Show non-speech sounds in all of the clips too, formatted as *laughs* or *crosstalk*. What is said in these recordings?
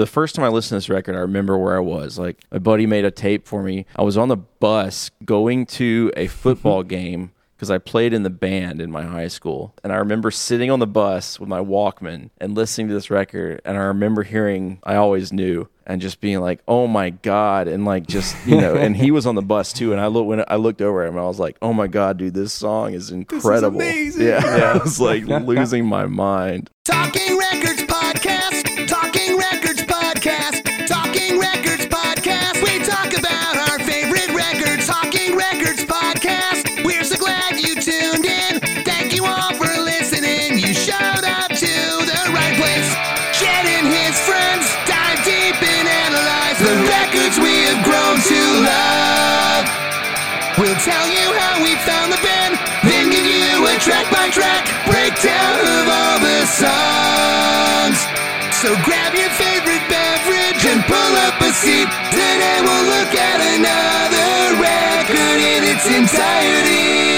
the first time I listened to this record, I remember where I was. Like my buddy made a tape for me. I was on the bus going to a *laughs* football game because I played in the band in my high school. And I remember sitting on the bus with my Walkman and listening to this record. And I remember hearing I Always Knew and just being like, oh my God. And like, just, you know, and he was on the bus too. And I looked, when I looked over at him, and I was like, oh my God, dude, this song is incredible. This is yeah. yeah. *laughs* I was *laughs* like losing my mind. Talking Records track breakdown of all the songs. So grab your favorite beverage and pull up a seat. Today we'll look at another record in its entirety.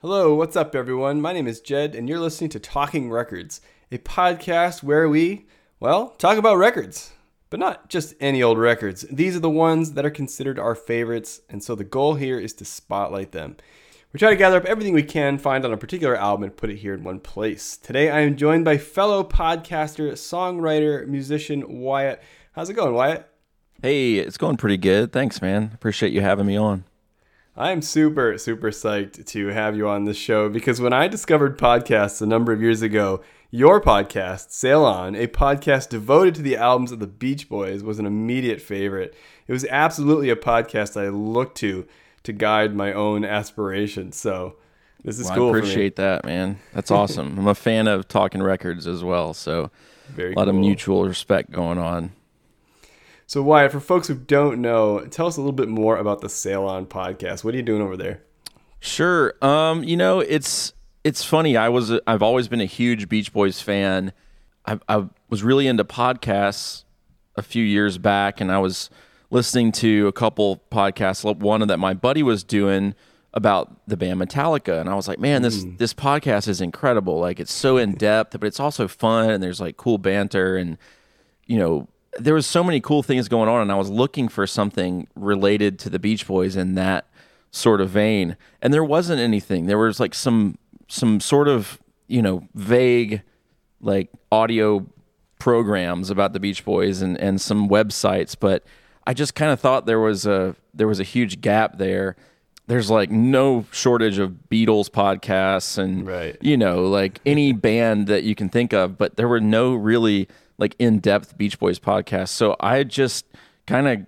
Hello, what's up, everyone? My name is Jed, and you're listening to Talking Records, a podcast where we, well, talk about records, but not just any old records. These are the ones that are considered our favorites, and so the goal here is to spotlight them. We try to gather up everything we can find on a particular album and put it here in one place. Today, I am joined by fellow podcaster, songwriter, musician Wyatt. How's it going, Wyatt? Hey, it's going pretty good. Thanks, man. Appreciate you having me on. I'm super, super psyched to have you on this show because when I discovered podcasts a number of years ago, your podcast, Sail On, a podcast devoted to the albums of the Beach Boys, was an immediate favorite. It was absolutely a podcast I looked to to guide my own aspirations. So this is Well, cool. I appreciate that, man. That's *laughs* awesome. I'm a fan of talking records as well, so Very a lot of mutual respect going on. So Wyatt, for folks who don't know, tell us a little bit more about the Sail On podcast. What are you doing over there? Sure. Um, you know, it's it's funny. I was I've always been a huge Beach Boys fan. I, I was really into podcasts a few years back, and I was listening to a couple podcasts. One that my buddy was doing about the band Metallica, and I was like, man, this hmm. this podcast is incredible. Like it's so in depth, but it's also fun, and there's like cool banter, and you know, there was so many cool things going on, and I was looking for something related to the Beach Boys in that sort of vein, and there wasn't anything. There was like some some sort of you know vague like audio programs about the Beach Boys and and some websites, but I just kind of thought there was a there was a huge gap there. There's like no shortage of Beatles podcasts and Right. you know like any *laughs* band that you can think of, but there were no really like in-depth Beach Boys podcasts. So I just kind of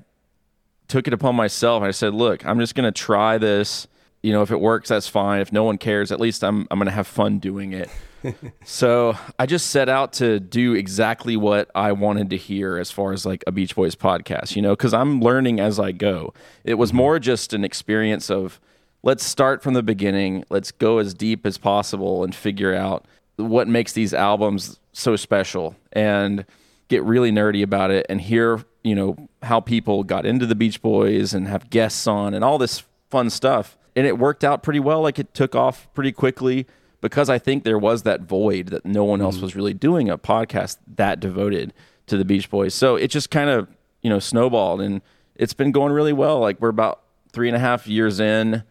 took it upon myself. I said, "Look, I'm just going to try this. You know, if it works, that's fine. If no one cares, at least I'm I'm going to have fun doing it." *laughs* so I just set out to do exactly what I wanted to hear as far as like a Beach Boys podcast. You know, because I'm learning as I go. It was mm-hmm. more just an experience of let's start from the beginning. Let's go as deep as possible and figure out what makes these albums so special and get really nerdy about it and hear, you know, how people got into the Beach Boys and have guests on and all this fun stuff. And it worked out pretty well. Like it took off pretty quickly because I think there was that void that no one else was really doing a podcast that devoted to the Beach Boys. So it just kind of, you know, snowballed and it's been going really well. Like we're about three and a half years in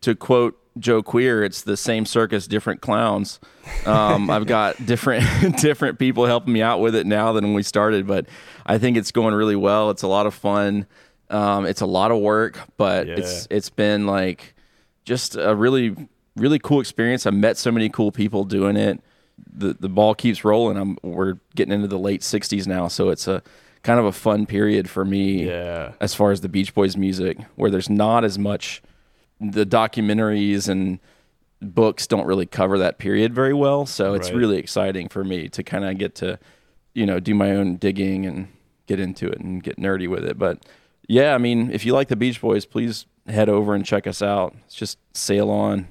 to quote Joe Queer, it's the same circus, different clowns. Um, I've got *laughs* different *laughs* different people helping me out with it now than when we started, but I think it's going really well. It's a lot of fun. Um, it's a lot of work, but it's it's been like just a really really cool experience. I met so many cool people doing it. The the ball keeps rolling. I'm we're getting into the late 60s now, so it's a kind of a fun period for me Yeah. as far as the Beach Boys music, where there's not as much the documentaries and books don't really cover that period very well. So it's Right. really exciting for me to kind of get to, you know, do my own digging and get into it and get nerdy with it. But yeah, I mean, if you like the Beach Boys, please head over and check us out. It's just sail on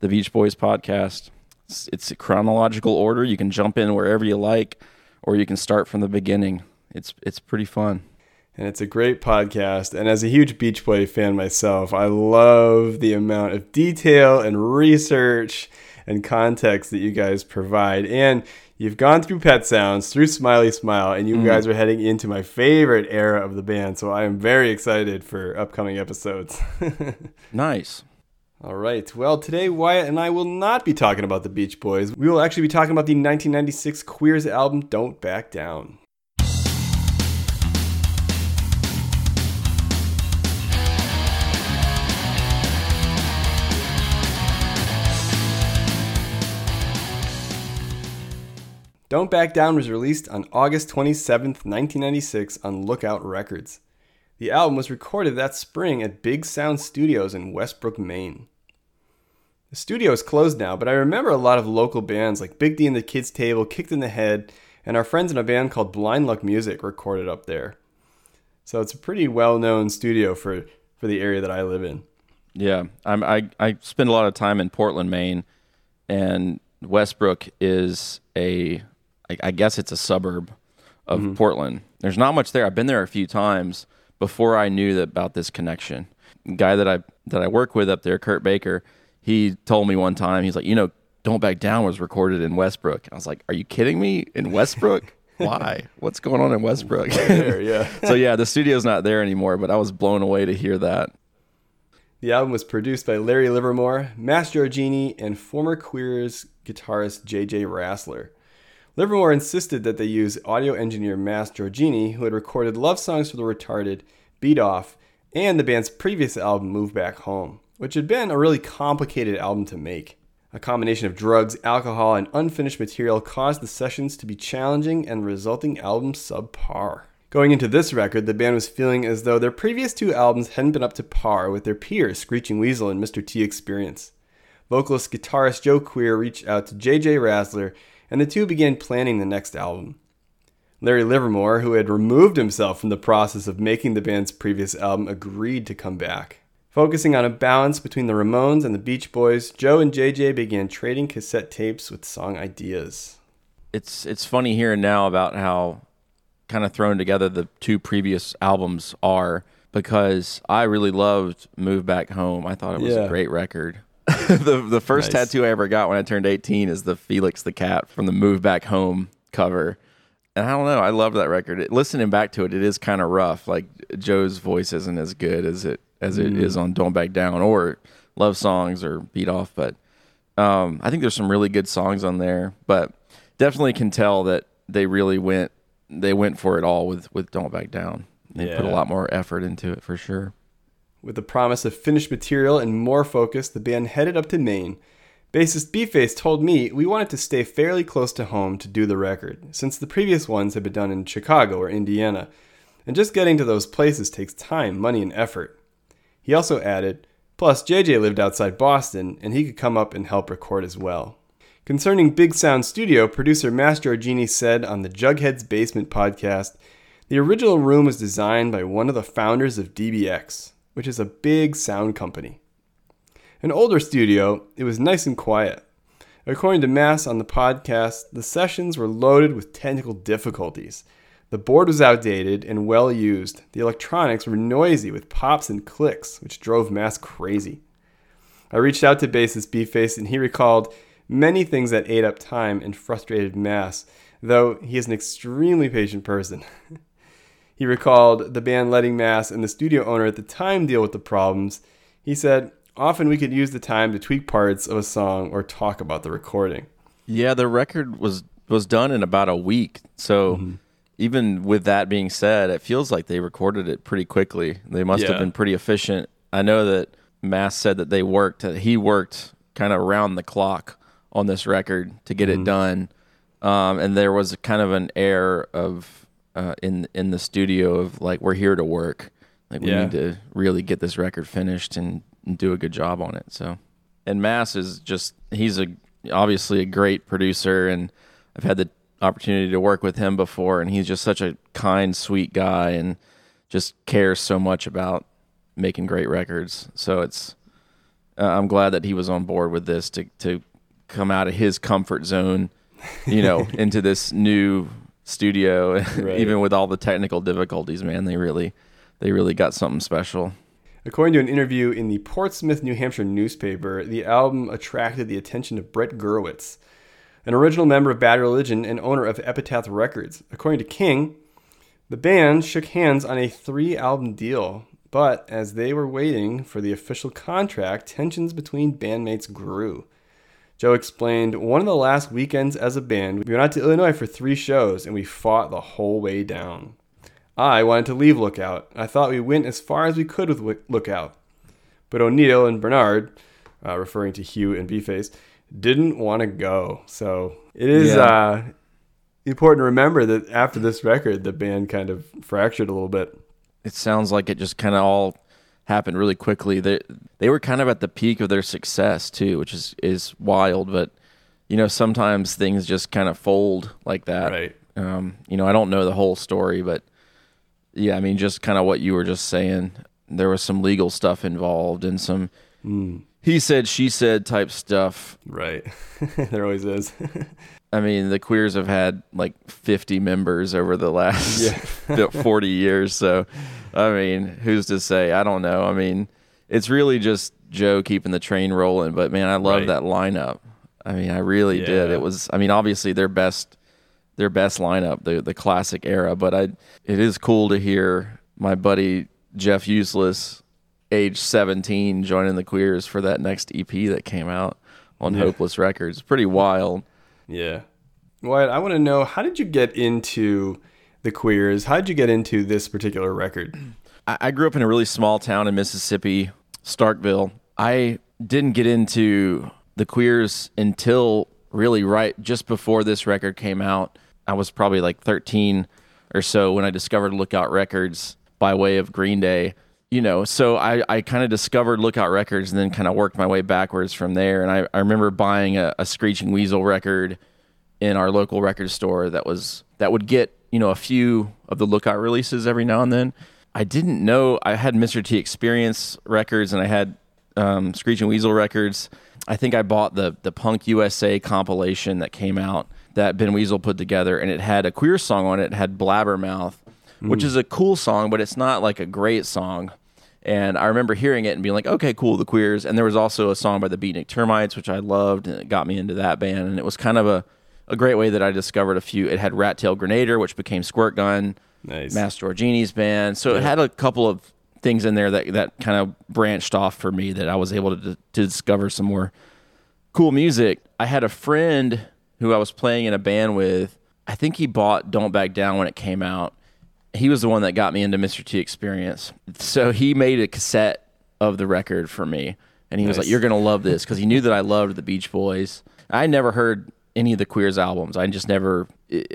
the Beach Boys podcast. It's, it's chronological order. You can jump in wherever you like, or you can start from the beginning. It's it's pretty fun. and it's a great podcast. And as a huge Beach Boy fan myself, I love the amount of detail and research and context that you guys provide. And You've gone through Pet Sounds, through Smiley Smile, and you Mm. guys are heading into my favorite era of the band. So I am very excited for upcoming episodes. *laughs* Nice. All right. Well, today Wyatt and I will not be talking about the Beach Boys. We will actually be talking about the 1996 Queers album Don't Back Down. Don't Back Down was released on August 27th, 1996 on Lookout Records. The album was recorded that spring at Big Sound Studios in Westbrook, Maine. The studio is closed now, but I remember a lot of local bands like Big D and the Kids Table, Kicked in the Head, and our friends in a band called Blind Luck Music recorded up there. So it's a pretty well-known studio for for the area that I live in. Yeah, I'm, I I spend a lot of time in Portland, Maine, and Westbrook is a I, I guess it's a suburb of mm-hmm. Portland. There's not much there. I've been there a few times before I knew that, about this connection. guy that I that I work with up there, Kurt Baker, he told me one time he's like, you know, Don't Back Down was recorded in Westbrook. I was like, Are you kidding me? In Westbrook? *laughs* Why? What's going on in Westbrook? There, yeah. *laughs* so yeah, the studio's not there anymore, but I was blown away to hear that. The album was produced by Larry Livermore, Mass Giorgini, and former Queers guitarist J.J. Rassler. Livermore insisted that they use audio engineer Mass Giorgini, who had recorded love songs for the retarded, Beat Off, and the band's previous album, Move Back Home, which had been a really complicated album to make. A combination of drugs, alcohol, and unfinished material caused the sessions to be challenging and resulting album subpar. Going into this record, the band was feeling as though their previous two albums hadn't been up to par with their peers, Screeching Weasel and Mr. T Experience. Vocalist guitarist Joe Queer reached out to JJ Rassler, and the two began planning the next album. Larry Livermore, who had removed himself from the process of making the band's previous album, agreed to come back. Focusing on a balance between the Ramones and the Beach Boys, Joe and JJ began trading cassette tapes with song ideas. it's it's funny hearing now about how kind of thrown together the two previous albums are because I really loved Move Back Home. I thought it was Yeah. a great record. *laughs* the the first Nice. tattoo I ever got when I turned 18 is the Felix the cat from the Move Back Home cover. And I don't know, I love that record. It, listening back to it, it is kind of rough. Like Joe's voice isn't as good as it as it is on Don't Back Down or Love Songs or Beat Off, but um, I think there's some really good songs on there, but definitely can tell that they really went they went for it all with with Don't Back Down. They put a lot more effort into it for sure. With the promise of finished material and more focus, the band headed up to Maine. Bassist B-Face told me we wanted to stay fairly close to home to do the record, since the previous ones had been done in Chicago or Indiana, and just getting to those places takes time, money, and effort. He also added, plus JJ lived outside Boston, and he could come up and help record as well. Concerning Big Sound Studio, producer Mass Giorgini said on the Jughead's Basement podcast, the original room was designed by one of the founders of DBX, which is a big sound company. An older studio, it was nice and quiet. According to Mass on the podcast, the sessions were loaded with technical difficulties. The board was outdated and well used. The electronics were noisy with pops and clicks, which drove Mass crazy. I reached out to bassist B-Face and he recalled many things that ate up time and frustrated Mass, though he is an extremely patient person. *laughs* he recalled the band letting Mass and the studio owner at the time deal with the problems. He said, Often we could use the time to tweak parts of a song or talk about the recording. Yeah, the record was was done in about a week. So mm-hmm. even with that being said, it feels like they recorded it pretty quickly. They must have been pretty efficient. I know that Mass said that they worked that he worked kind of around the clock on this record to get it mm-hmm. done. Um, and there was kind of an air of uh, in in the studio of like we're here to work. Like we Yeah. need to really get this record finished and, and do a good job on it. So, and Mass is just he's a obviously a great producer, and I've had the opportunity to work with him before, and he's just such a kind, sweet guy, and just cares so much about making great records. So it's uh, I'm glad that he was on board with this to to come out of his comfort zone, you know, *laughs* into this new studio. *laughs* Right. Even with all the technical difficulties, man, they really they really got something special. According to an interview in the Portsmouth, New Hampshire newspaper, the album attracted the attention of Brett Gurewitz. an original member of Bad Religion and owner of Epitaph Records. According to King, the band shook hands on a three album deal, but as they were waiting for the official contract, tensions between bandmates grew. Joe explained, One of the last weekends as a band, we went out to Illinois for three shows and we fought the whole way down. I wanted to leave Lookout. I thought we went as far as we could with Lookout. But O'Neill and Barnard, uh, referring to Hugh and B-Face, didn't want to go. So it is Yeah. uh, important to remember that after this record, the band kind of fractured a little bit. it sounds like it just kind of all happened really quickly. They they were kind of at the peak of their success too, which is is wild. But you know, sometimes things just kind of fold like that. Right. Um, you know, I don't know the whole story, but yeah, I mean, just kind of what you were just saying. There was some legal stuff involved and some he said, she said type stuff. Right. *laughs* there always is. *laughs* I mean, the queers have had like 50 members over the last Yeah. *laughs* 40 years. So, I mean, who's to say? I don't know. I mean, it's really just Joe keeping the train rolling. But man, I love Right. that lineup. I mean, I really did. It was. I mean, obviously their best, their best lineup, the the classic era. But I, it is cool to hear my buddy Jeff Useless, age 17, joining the queers for that next EP that came out on Yeah. Hopeless Records. Pretty wild. yeah. Wyatt, I want to know how did you get into the queers? How did you get into this particular record? I, I grew up in a really small town in Mississippi, Starkville. I didn't get into the queers until really right just before this record came out. I was probably like 13 or so when I discovered Lookout Records by way of Green Day. You know, so I, I kind of discovered Lookout Records and then kind of worked my way backwards from there. And I, I remember buying a, a Screeching Weasel record in our local record store that was that would get you know a few of the lookout releases every now and then. I didn't know i had mr t experience records and i had um, screeching weasel records. I think i bought the the punk usa compilation that came out that ben weasel put together and it had a queer song on it. It had blabbermouth which is a cool song but it's not like a great song. And I remember hearing it and being like, okay, cool, the queers. And there was also a song by the Beatnik Termites, which I loved, and it got me into that band. And it was kind of a, a great way that I discovered a few. It had Rat Tail Grenader, which became Squirt Gun, Nice. Mass Giorgini's band. So it had a couple of things in there that, that kind of branched off for me that I was able to, to discover some more cool music. I had a friend who I was playing in a band with. I think he bought Don't Back Down when it came out. He was the one that got me into Mr. T Experience. So he made a cassette of the record for me. And he was like, You're going to love this because he knew that I loved the Beach Boys. I never heard any of the Queers albums. I just never,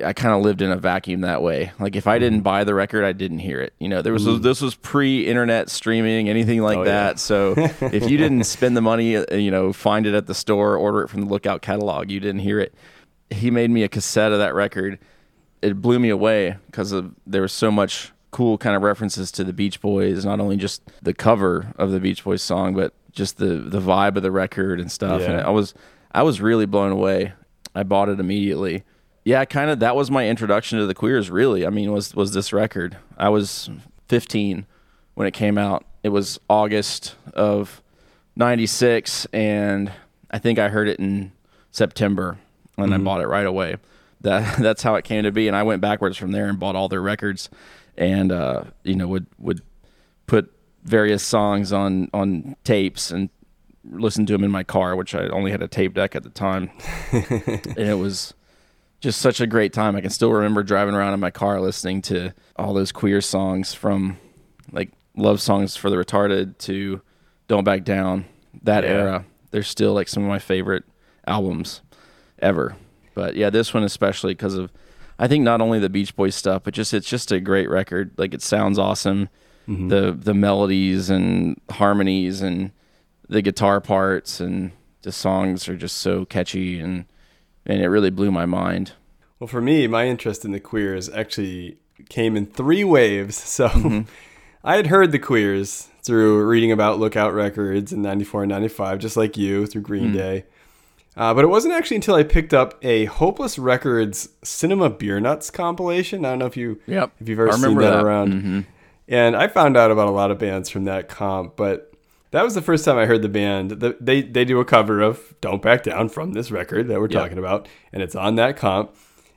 I kind of lived in a vacuum that way. Like if I didn't buy the record, I didn't hear it. You know, there was, this was pre internet streaming, anything like Oh, yeah. that. So *laughs* if you didn't spend the money, uh, you know, find it at the store, order it from the Lookout catalog, you didn't hear it. He made me a cassette of that record. It blew me away because there was so much cool kind of references to the Beach Boys, not only just the cover of the Beach Boys song, but just the the vibe of the record and stuff. And I was I was really blown away. I bought it immediately. Yeah, kind of that was my introduction to the queers really. I mean, was was this record. I was 15 when it came out. It was August of 96 and I think I heard it in September and I bought it right away. That *laughs* that's how it came to be and I went backwards from there and bought all their records and uh, you know would would put various songs on on tapes and listen to them in my car, which I only had a tape deck at the time. *laughs* and it was just such a great time. I can still remember driving around in my car listening to all those queer songs from like love songs for the retarded to Don't Back Down. That Yeah. era. They're still like some of my favorite albums ever. But yeah, this one especially because of I think not only the Beach Boys stuff, but just it's just a great record. Like it sounds awesome. Mm-hmm. The the melodies and harmonies and the guitar parts and the songs are just so catchy and and it really blew my mind. Well, for me, my interest in the queers actually came in three waves. *laughs* So Mm-hmm. *laughs* I had heard the queers through reading about Lookout Records in 94 and 95, just like you, through Green Mm. Day. Uh, but it wasn't actually until I picked up a Hopeless Records Cinema Beer Nuts compilation. I don't know if you Yep. if you've ever seen that, that. around. Mhm. And I found out about a lot of bands from that comp, but That was the first time I heard the band. The, they they do a cover of "Don't Back Down" from this record that we're Yeah. talking about, and it's on that comp.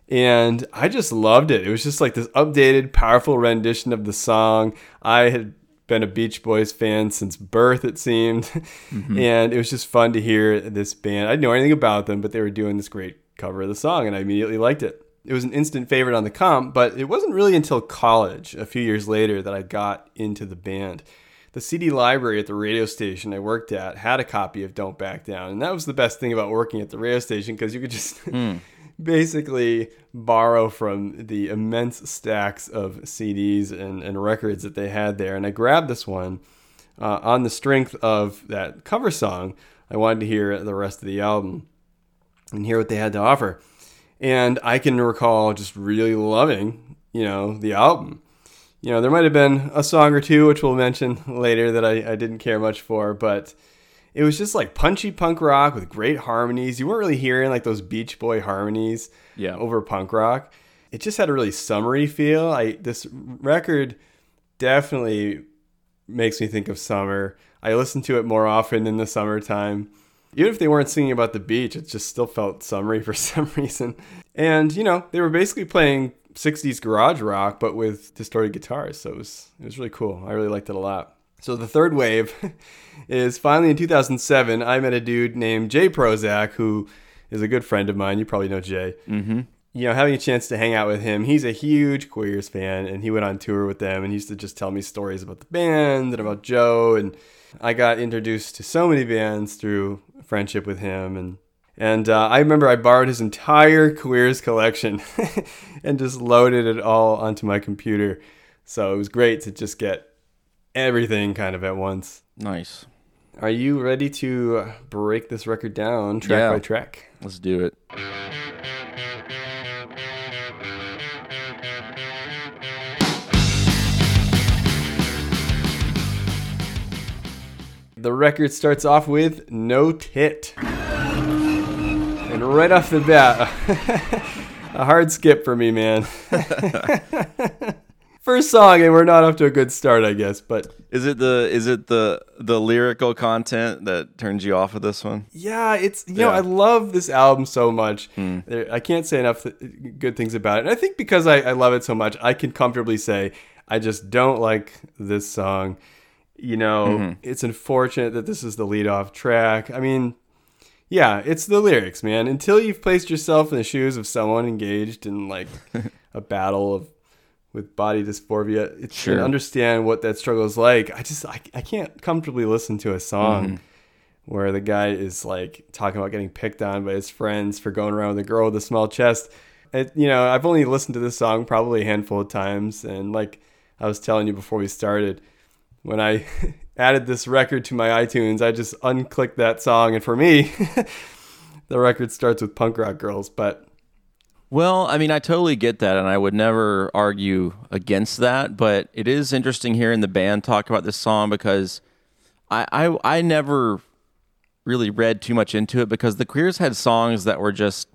And I just loved it. It was just like this updated, powerful rendition of the song. I had been a Beach Boys fan since birth, it seemed, mm-hmm. *laughs* and it was just fun to hear this band. I didn't know anything about them, but they were doing this great cover of the song, and I immediately liked it. It was an instant favorite on the comp, but it wasn't really until college, a few years later, that I got into the band the CD library at the radio station I worked at had a copy of Don't Back Down. And that was the best thing about working at the radio station because you could just *laughs* basically borrow from the immense stacks of CDs and, and records that they had there. And I grabbed this one uh, on the strength of that cover song. I wanted to hear the rest of the album and hear what they had to offer. And I can recall just really loving, you know, the album you know, there might have been a song or two, which we'll mention later, that I, I didn't care much for, but it was just like punchy punk rock with great harmonies. You weren't really hearing like those Beach Boy harmonies Yeah. over punk rock. It just had a really summery feel. I this record definitely makes me think of summer. I listen to it more often in the summertime. Even if they weren't singing about the beach, it just still felt summery for *laughs* some reason. And you know, they were basically playing 60s garage rock, but with distorted guitars. So it was it was really cool. I really liked it a lot. So the third wave *laughs* is finally in 2007. I met a dude named Jay Prozac, who is a good friend of mine. You probably know Jay. Mm-hmm. You know, having a chance to hang out with him, he's a huge Queers fan, and he went on tour with them, and he used to just tell me stories about the band and about Joe, and I got introduced to so many bands through friendship with him, and and uh, I remember I borrowed his entire Queers collection *laughs* and just loaded it all onto my computer. So it was great to just get everything kind of at once. Nice. Are you ready to break this record down track Yeah. by track? Let's do it. The record starts off with No Tit. And right off the bat, *laughs* a hard skip for me, man. *laughs* First song, and we're not off to a good start, I guess. But Is it the is it the the lyrical content that turns you off of this one? yeah, it's you know I love this album so much. Hmm. There, I can't say enough th- good things about it. And I think because I, I love it so much, I can comfortably say I just don't like this song. You know, mm-hmm. it's unfortunate that this is the lead off track. I mean, yeah, it's the lyrics, man. Until you've placed yourself in the shoes of someone engaged in like *laughs* a battle of with body dysphoria, it's Sure. and understand what that struggle is like. I just I, I can't comfortably listen to a song mm-hmm. where the guy is like talking about getting picked on by his friends for going around with a girl with a small chest. It, you know, I've only listened to this song probably a handful of times, and like I was telling you before we started, when I *laughs* added this record to my iTunes, I just unclicked that song, and for me, *laughs* the record starts with punk rock girls. But Well, I mean, I totally get that, and I would never argue against that. But it is interesting hearing the band talk about this song because I, I, I never really read too much into it because the Queers had songs that were just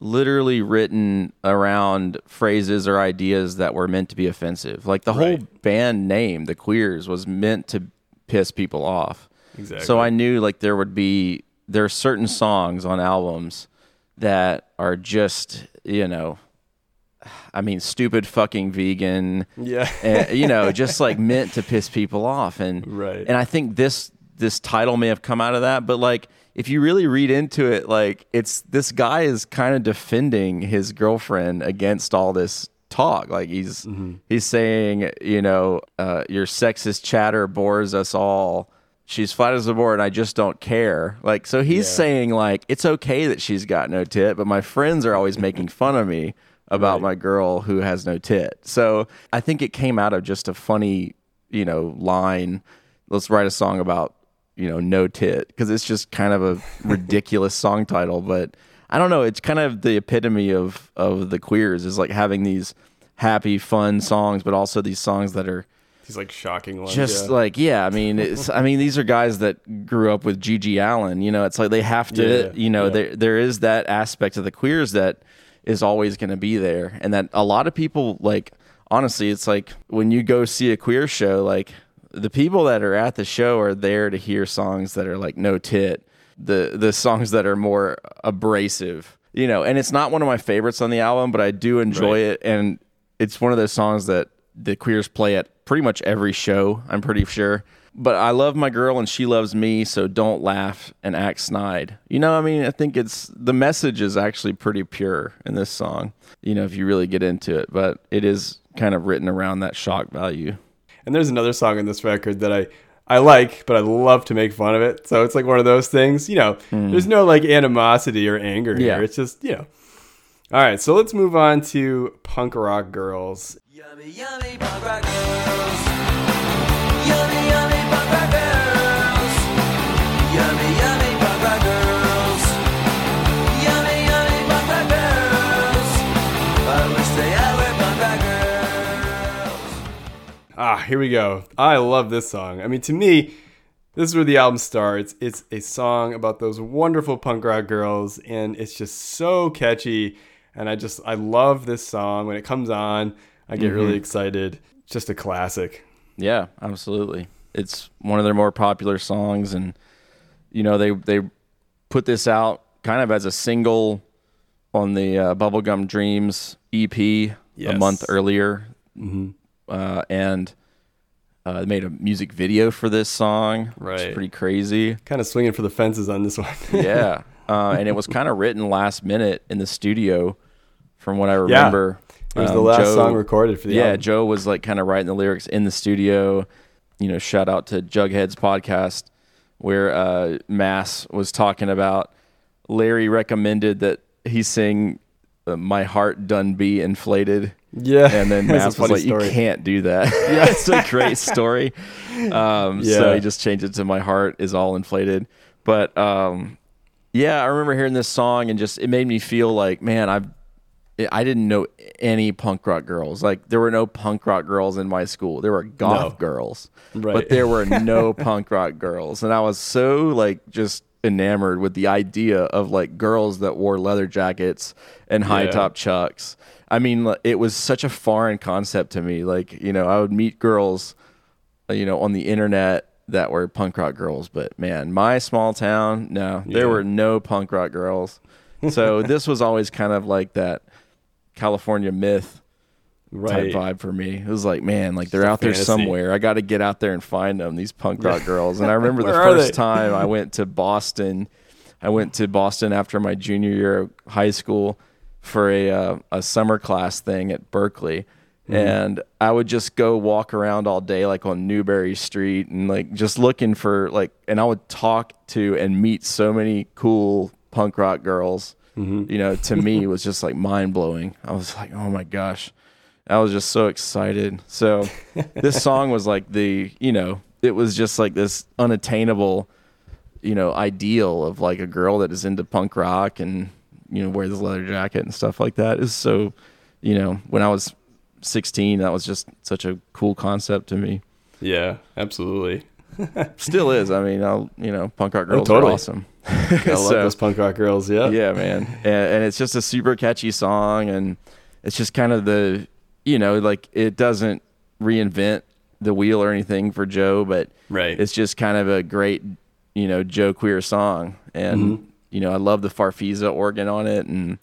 literally written around phrases or ideas that were meant to be offensive. Like the whole band name, the Queers, was meant to piss people off. Exactly. So I knew like there would be there are certain songs on albums that are just you know, I mean, stupid fucking vegan. yeah, uh, you know, *laughs* just like meant to piss people off, and Right. And I think this this title may have come out of that, but like if you really read into it, like it's this guy is kind of defending his girlfriend against all this talk. Like he's he's saying, you know, uh, your sexist chatter bores us all. She's flat as a board, and I just don't care. Like, so he's Yeah. saying like it's okay that she's got no tit, but my friends are always making fun of me *laughs* about my girl who has no tit. So I think it came out of just a funny, you know, line. Let's write a song about you know no tit because it's just kind of a *laughs* ridiculous song title. But I don't know. It's kind of the epitome of of the queers is like having these happy, fun songs, but also these songs that are these like shocking ones. just yeah. like yeah i mean it's i mean these are guys that grew up with gg allen you know it's like they have to Yeah, you know yeah. there there is that aspect of the queers that is always going to be there and that a lot of people like honestly it's like when you go see a queer show like the people that are at the show are there to hear songs that are like no tit, the the songs that are more abrasive, you know. And it's not one of my favorites on the album, but I do enjoy Right. it, and it's one of those songs that the queers play at pretty much every show. I'm pretty sure. But I love my girl and she loves me, so don't laugh and act snide. You know, I mean, I think it's the message is actually pretty pure in this song. You know, if you really get into it, but it is kind of written around that shock value. And there's another song in this record that I I like, but I love to make fun of it. So it's like one of those things, you know. Hmm. There's no like animosity or anger. Yeah. here. It's just you know. All right, so let's move on to punk rock girls. Yummy, yummy punk rock girls. Yummy, yummy punk rock girls. Ah, here we go. I love this song. I mean, to me, this is where the album starts. It's a song about those wonderful punk rock girls, and it's just so catchy. And I just, I love this song. When it comes on, I get really excited. It's just a classic. Yeah, absolutely. It's one of their more popular songs, and you know they they put this out kind of as a single on the uh, Bubblegum Dreams EP a month earlier, uh, and uh, they made a music video for this song. which Right. is pretty crazy. Kind of swinging for the fences on this one. *laughs* yeah, uh, and it was kind of written last minute in the studio, from what I remember. Yeah. It was the Um, last Joe- song recorded for the yeah, album. Joe was like kind of writing the lyrics in the studio. You know, shout out to Jughead's podcast where uh, Mass was talking about Larry recommended that he sing uh, "My Heart Done Be Inflated." Yeah, And then *laughs* Mass was like, story. "You can't do that." *laughs* Yeah, *laughs* it's a great story. Um, So Yeah. he just changed it to "My Heart is all inflated." But um, yeah, I remember hearing this song and just it made me feel like, man, I've I didn't know any punk rock girls. Like there were no punk rock girls in my school. There were goth No. girls, Right. but there were no punk rock girls, and I was so like just enamored with the idea of like girls that wore leather jackets and high Yeah. top chucks. I mean, it was such a foreign concept to me. Like you know, I would meet girls, uh, you know, on the internet that were punk rock girls, but man, my small town, no, Yeah. there were no punk rock girls. So *laughs* this was always kind of like that California myth right. type vibe for me. It was like, man, like they're out there fantasy. somewhere. I got to get out there and find them, these punk rock *laughs* girls. And I remember the first time I *laughs* went to Boston. I went to Boston after my junior year of high school for a uh, a summer class thing at Berklee. Mm-hmm. And I would just go walk around all day, like on Newbury Street, and like just looking for like, and I would talk to and meet so many cool punk rock girls. Mm-hmm. You know, to me, it *laughs* was just like mind blowing. I was like, oh my gosh, I was just so excited. So *laughs* this song was like the, you know, it was just like this unattainable, you know, ideal of like a girl that is into punk rock and, you know, wears a leather jacket and stuff like that. Is so, you know, when I was 16, that was just such a cool concept to me. Yeah, absolutely. *laughs* Still is. I mean, I'll, you know, punk rock oh, girls Oh, totally. are awesome. *laughs* I love So- those punk rock girls. Yeah. yeah man and, and it's just a super catchy song and it's just kind of the you know like it doesn't reinvent the wheel or anything for joe but Right. it's just kind of a great you know joe queer song and Mm-hmm. you know i love the farfisa organ on it and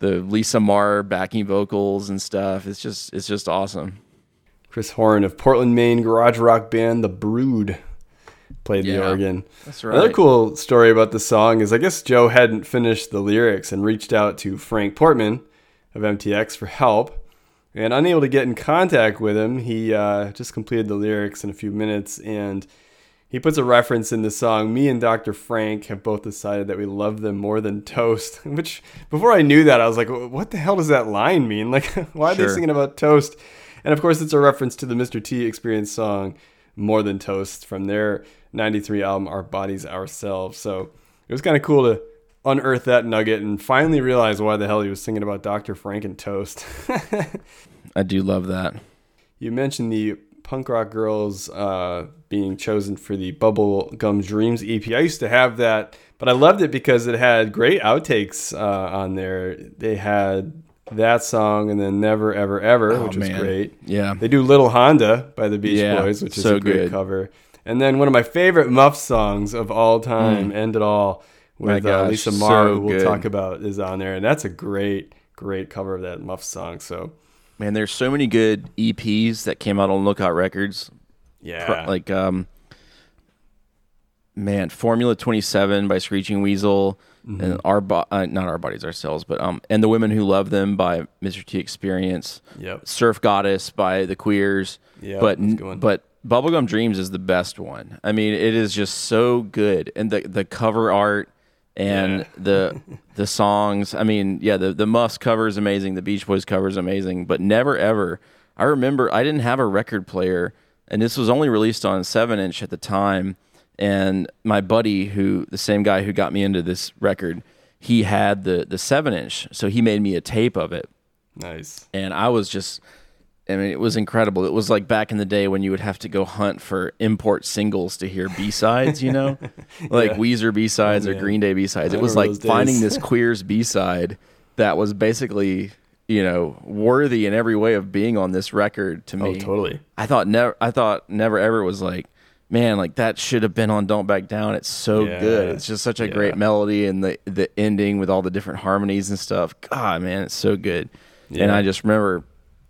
the lisa marr backing vocals and stuff it's just it's just awesome Chris Horn of Portland, Maine garage rock band The Brood played the organ. that's right. Another cool story about the song is I guess Joe hadn't finished the lyrics and reached out to Frank Portman of MTX for help. And unable to get in contact with him, he uh, just completed the lyrics in a few minutes and he puts a reference in the song. Me and Dr. Frank have both decided that we love them more than toast. *laughs* Which, before I knew that, I was like, what the hell does that line mean? *laughs* Like, why are they Sure. singing about toast? And of course, it's a reference to the Mr. T Experience song, More Than Toast, from their 93 album, Our Bodies, Ourselves. So it was kind of cool to unearth that nugget and finally realize why the hell he was singing about Dr. Frank and toast. *laughs* i do love that You mentioned the Punk Rock Girls uh, being chosen for the Bubble Gum Dreams EP. I used to have that, but I loved it because it had great outtakes uh, on there. They had that song, and then Never Ever Ever, Oh, which was man. great. Yeah. They do Little Honda by the Beach Yeah, Boys, which is a great good. cover. And then one of my favorite Muff songs of all time, End It All, with uh, gosh, Lisa so Marr, who we'll good. talk about, is on there. And that's a great, great cover of that Muff song. So, Man, there's so many good EPs that came out on Lookout Records. yeah. Pro- like um man formula 27 by screeching weasel Mm-hmm. and our Bo- uh, not our bodies ourselves but um and the women who love them by mr t experience Yep. surf goddess by the queers Yeah, but that's a good one. but bubblegum dreams is the best one i mean it is just so good and the the cover art and Yeah. the *laughs* the songs i mean yeah the the muffs cover is amazing the beach boys cover is amazing but never ever i remember i didn't have a record player and this was only released on 7 inch at the time and my buddy who the same guy who got me into this record he had the the 7 inch so he made me a tape of it Nice. and I was just I mean it was incredible. It was like back in the day when you would have to go hunt for import singles to hear B-sides, you know? *laughs* like Weezer B-sides or. Green Day B-sides. It was like finding this *laughs* queer's B-side that was basically, you know, worthy in every way of being on this record to me. Oh, totally. I thought never I thought never ever was like man like that should have been on don't back down it's so Yeah. good it's just such a Yeah. great melody and the the ending with all the different harmonies and stuff god man it's so good and i just remember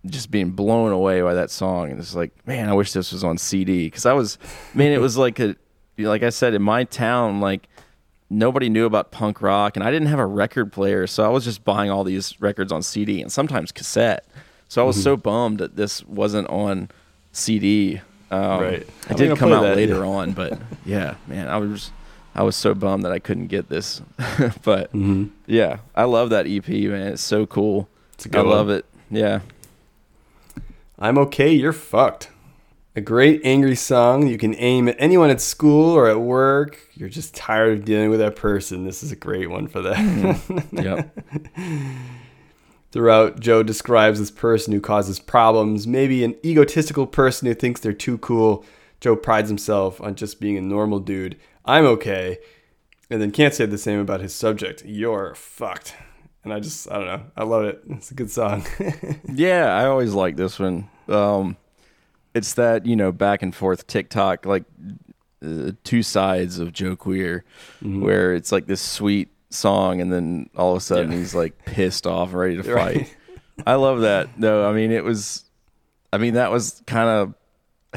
just being blown away by that song and it's like man i wish this was on cd because i was man it was *laughs* like a like i said in my town like nobody knew about punk rock and i didn't have a record player so i was just buying all these records on cd and sometimes cassette. So i was so bummed that this wasn't on cd um, Right. it did come out that, later yeah. on but *laughs* yeah man i was i was so bummed that i couldn't get this. *laughs* But Mm-hmm. yeah i love that ep man. It's so cool. It's a good i love one. it. Yeah I'm okay, you're fucked. A great angry song you can aim at anyone at school or at work. You're just tired of dealing with that person. This is a great one for that. Mm-hmm. *laughs* yep Throughout, Joe describes this person who causes problems, maybe an egotistical person who thinks they're too cool. Joe prides himself on just being a normal dude. I'm okay. And then can't say the same about his subject. You're fucked. And I just, I don't know. I love it. It's a good song. *laughs* Yeah, I always like this one. Um, it's that you know back and forth TikTok, like uh, two sides of Joe Queer, Mm-hmm. where it's like this sweet song, and then all of a sudden he's like pissed off, and ready to *laughs* fight. Right. I love that. though. I mean, it was, I mean, that was kind of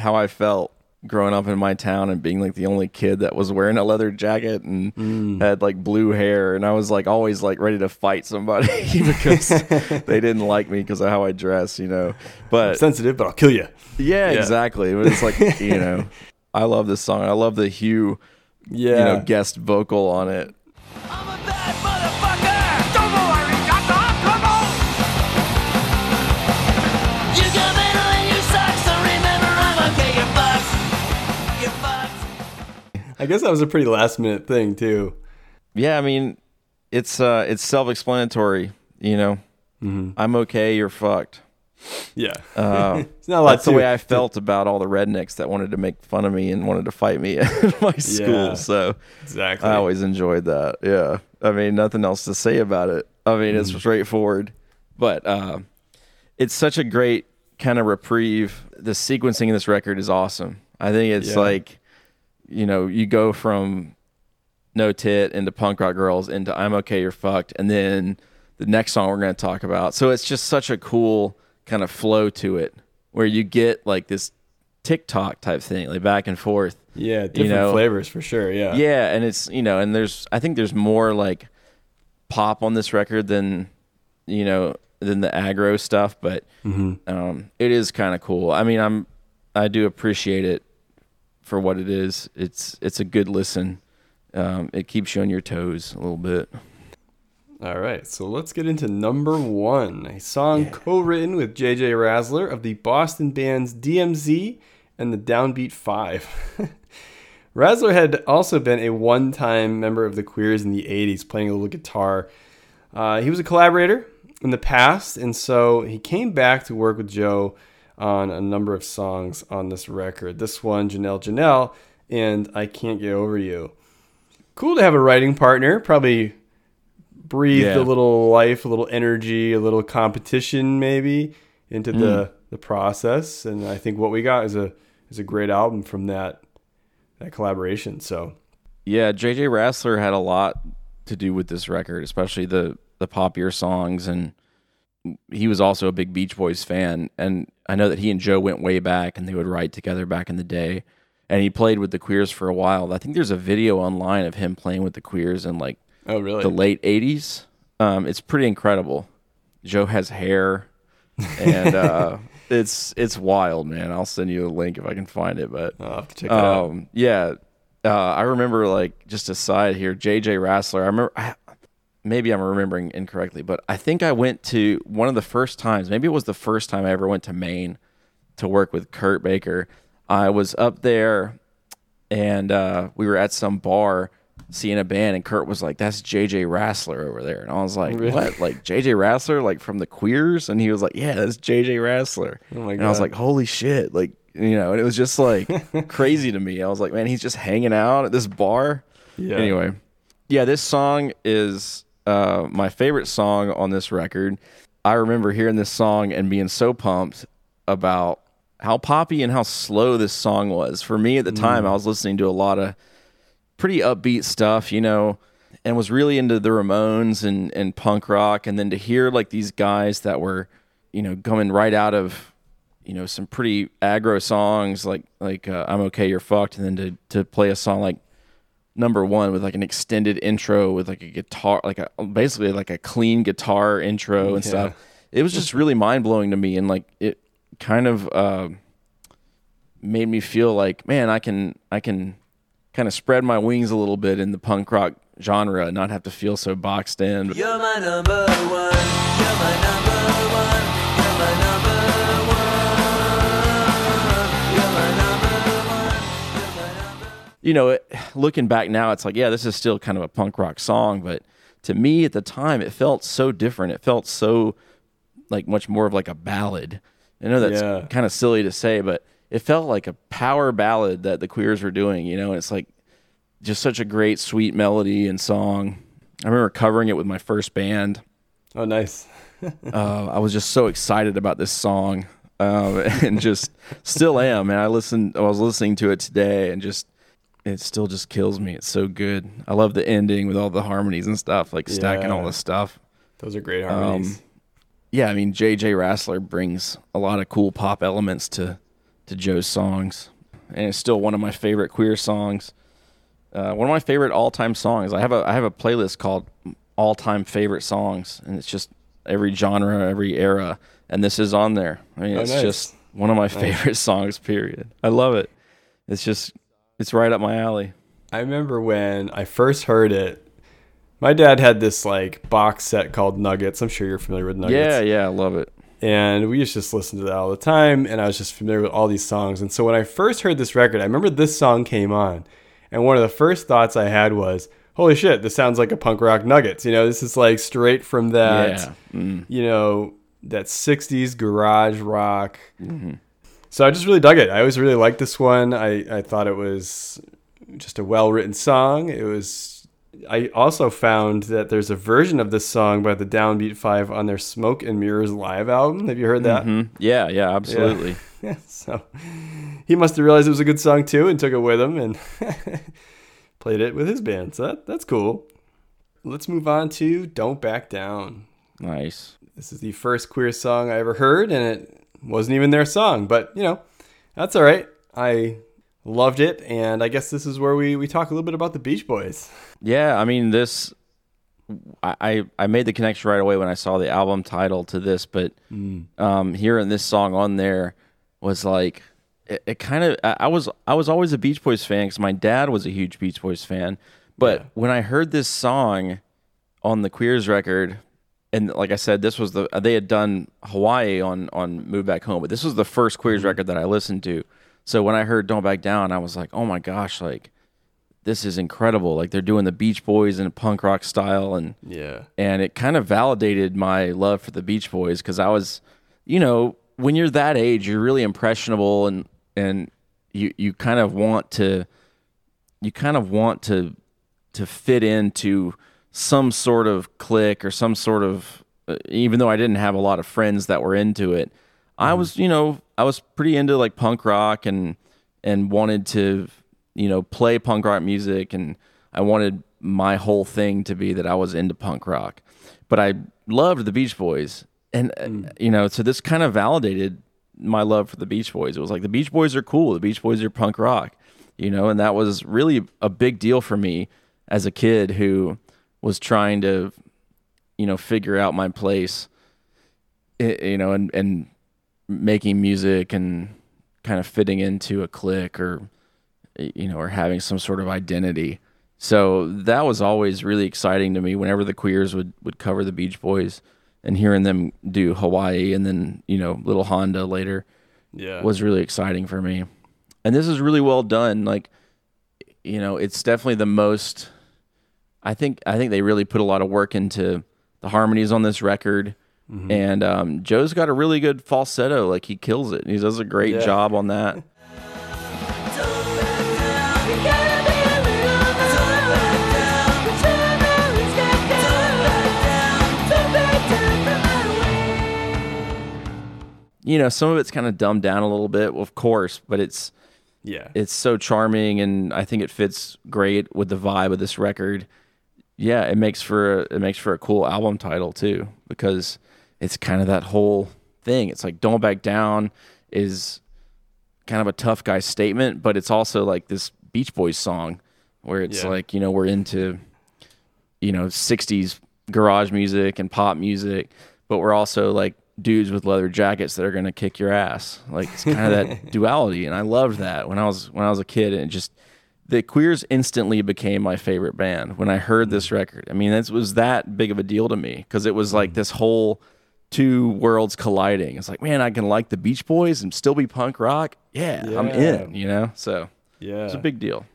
how I felt growing up in my town and being like the only kid that was wearing a leather jacket and Mm. had like blue hair and I was like always like ready to fight somebody *laughs* because *laughs* they didn't like me because of how I dress, you know. But Sensitive, but I'll kill you. yeah, Yeah. exactly. But it's like, *laughs* you know, I love this song. I love the Hugh, Yeah. you know, guest vocal on it. I guess that was a pretty last minute thing, too. Yeah, I mean, it's uh it's self-explanatory, you know. Mm-hmm. I'm okay, you're fucked. Yeah. *laughs* Uh, *laughs* it's not a lot That's the way I felt about all the rednecks that wanted to make fun of me and wanted to fight me *laughs* at my school. Yeah. So Exactly. I always enjoyed that. Yeah. I mean, nothing else to say about it. I mean, Mm. it's straightforward, but uh, it's such a great kind of reprieve. The sequencing in this record is awesome. I think it's Yeah. like, you know, you go from No Tit into Punk Rock Girls into I'm Okay, You're Fucked, and then the next song we're going to talk about. So it's just such a cool kind of flow to it where you get like this TikTok type thing, like back and forth. yeah, different know, flavors for sure. Yeah. Yeah, and it's you know, and there's I think there's more like pop on this record than you know than the aggro stuff, but um, it is kind of cool. I mean, I'm I do appreciate it for what it is. It's it's a good listen. Um, it keeps you on your toes a little bit. All right, so let's get into number one, a song co-written with J.J. Rassler of the Boston bands DMZ and the Downbeat Five. *laughs* Rassler had also been a one-time member of the Queers in the '80s, playing a little guitar. Uh, he was a collaborator in the past, and so he came back to work with Joe on a number of songs on this record. This one, Janelle Janelle, and I Can't Get Over You. Cool to have a writing partner, probably breathed Yeah. a little life, a little energy, a little competition maybe into the Mm. the process. And I think what we got is a is a great album from that that collaboration. So Yeah, JJ Rassler had a lot to do with this record, especially the the popular songs and he was also a big Beach Boys fan and I know that he and Joe went way back and they would write together back in the day. And he played with the Queers for a while. I think there's a video online of him playing with the Queers in like oh really? the late 80s. Um, it's pretty incredible. Joe has hair and uh, *laughs* it's it's wild, man. I'll send you a link if I can find it, but I'll have to check that out. um, yeah. Uh, I remember like just aside here, JJ Rassler. I remember I, maybe I'm remembering incorrectly, but I think I went to one of the first times. Maybe it was the first time I ever went to Maine to work with Kurt Baker. I was up there, and uh, we were at some bar seeing a band, and Kurt was like, "That's JJ Rassler over there," and I was like, Really? "What? Like JJ Rassler, like from the Queers?" And he was like, "Yeah, that's JJ Rassler." Oh my and I was like, "Holy shit!" Like you know, and it was just like *laughs* crazy to me. I was like, "Man, he's just hanging out at this bar." Yeah. Anyway, yeah, this song is uh, my favorite song on this record. I remember hearing this song and being so pumped about how poppy and how slow this song was. For me at the time, I was listening to a lot of pretty upbeat stuff, you know, and was really into the Ramones and, and punk rock. And then to hear like these guys that were, you know, coming right out of, you know, some pretty aggro songs like like uh, I'm okay, you're fucked, and then to to play a song like number one with like an extended intro with like a guitar, like a basically like a clean guitar intro and stuff. It was just really mind blowing to me, and like it kind of uh, made me feel like, man, I can I can kind of spread my wings a little bit in the punk rock genre and not have to feel so boxed in. You're my number one. You're my number one. You're my number you know, it, looking back now, it's like, yeah, this is still kind of a punk rock song, but to me at the time, it felt so different. It felt so like much more of like a ballad. I know that's Yeah. kind of silly to say, but it felt like a power ballad that the Queers were doing. You know, and it's like just such a great, sweet melody and song. I remember covering it with my first band. Oh, nice. *laughs* uh, I was just so excited about this song, um, *laughs* and just still am. And I listened. I was listening to it today, and just it still just kills me. It's so good. I love the ending with all the harmonies and stuff, like stacking all the stuff. Those are great harmonies. Um, Yeah, I mean JJ Rassler brings a lot of cool pop elements to to Joe's songs, and it's still one of my favorite queer songs. Uh, one of my favorite all time songs. I have a I have a playlist called all time favorite songs, and it's just every genre, every era, and this is on there. I mean, Oh, it's nice. just one of my favorite *laughs* songs. Period. I love it. It's just it's right up my alley. I remember when I first heard it. My dad had this like box set called Nuggets. I'm sure you're familiar with Nuggets. Yeah, yeah, I love it. and we used to just listen to that all the time and i was just familiar with all these songs and so when i first heard this record i remember this song came on and one of the first thoughts i had was holy shit this sounds like a punk rock nuggets you know this is like straight from that yeah. Mm. you know that 60s garage rock Mm-hmm. So i just really dug it i always really liked this one i, I thought it was just a well-written song it was i also found that there's a version of this song by the downbeat five on their smoke and mirrors live album have you heard that Mhm. Yeah, yeah, absolutely. *laughs* yeah, so he must have realized it was a good song too and took it with him and *laughs* played it with his band. So that, that's cool. Let's move on to Don't Back Down. Nice. This is the first queer song I ever heard, and it wasn't even their song, but you know, that's all right. I loved it, and I guess this is where we, we talk a little bit about the Beach Boys. Yeah, I mean this. I I made the connection right away when I saw the album title to this, but um, hearing this song on there was like it, it kind of. I, I was I was always a Beach Boys fan because my dad was a huge Beach Boys fan, but Yeah. when I heard this song on the Queers record, and like I said, this was the they had done Hawaii on on Move Back Home, but this was the first Queers mm-hmm. record that I listened to. So when I heard Don't Back Down, I was like, oh my gosh, like this is incredible. Like they're doing the Beach Boys in a punk rock style, and Yeah. and it kind of validated my love for the Beach Boys because I was, you know, when you're that age, you're really impressionable and and you you kind of want to you kind of want to to fit into some sort of clique or some sort of uh, even though I didn't have a lot of friends that were into it, I was, you know, I was pretty into like punk rock and and wanted to, you know, play punk rock music and I wanted my whole thing to be that I was into punk rock. But I loved the Beach Boys and uh, you know, so this kind of validated my love for the Beach Boys. It was like the Beach Boys are cool, the Beach Boys are punk rock, you know, and that was really a big deal for me as a kid who was trying to you know figure out my place you know and and making music and kind of fitting into a clique or you know or having some sort of identity so that was always really exciting to me whenever the queers would would cover the beach boys and hearing them do hawaii and then you know little honda later Yeah. was really exciting for me. And this is really well done. Like, you know, it's definitely the most. I think I think they really put a lot of work into the harmonies on this record, Mm-hmm. and um, Joe's got a really good falsetto. Like he kills it. He does a great Yeah. job on that. *laughs* You know, some of it's kind of dumbed down a little bit, of course, but it's yeah. it's so charming and I think it fits great with the vibe of this record. Yeah, it makes for a, it makes for a cool album title too because it's kind of that whole thing. It's like don't back down is kind of a tough guy statement, but it's also like this Beach Boys song where it's Yeah. like, you know, we're into you know, 60s garage music and pop music, but we're also like dudes with leather jackets that are going to kick your ass. Like it's kind of that *laughs* duality and I loved that when I was when I was a kid and it just the Queers instantly became my favorite band when I heard this record. I mean, it was that big of a deal to me cuz it was like this whole two worlds colliding. It's like, man, I can like the Beach Boys and still be punk rock. Yeah, I'm in, you know? So, Yeah. it's a big deal.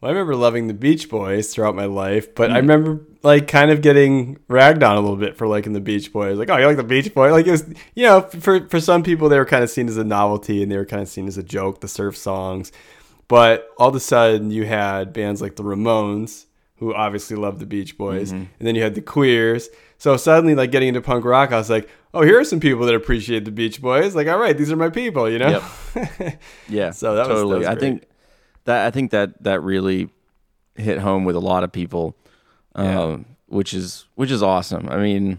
Well, I remember loving the Beach Boys throughout my life, but Mm. I remember like kind of getting ragged on a little bit for liking the Beach Boys. Like, oh, you like the Beach Boys? Like it was, you know, for for some people they were kind of seen as a novelty and they were kind of seen as a joke, the surf songs. But all of a sudden you had bands like the Ramones, who obviously loved the Beach Boys, Mm-hmm. and then you had the Queers. So suddenly, like getting into punk rock, I was like, oh, here are some people that appreciate the Beach Boys. Like, all right, these are my people, you know? *laughs* Yeah. So that was- that totally. was I think that I think that that really hit home with a lot of people, um, Yeah. which is which is awesome. I mean,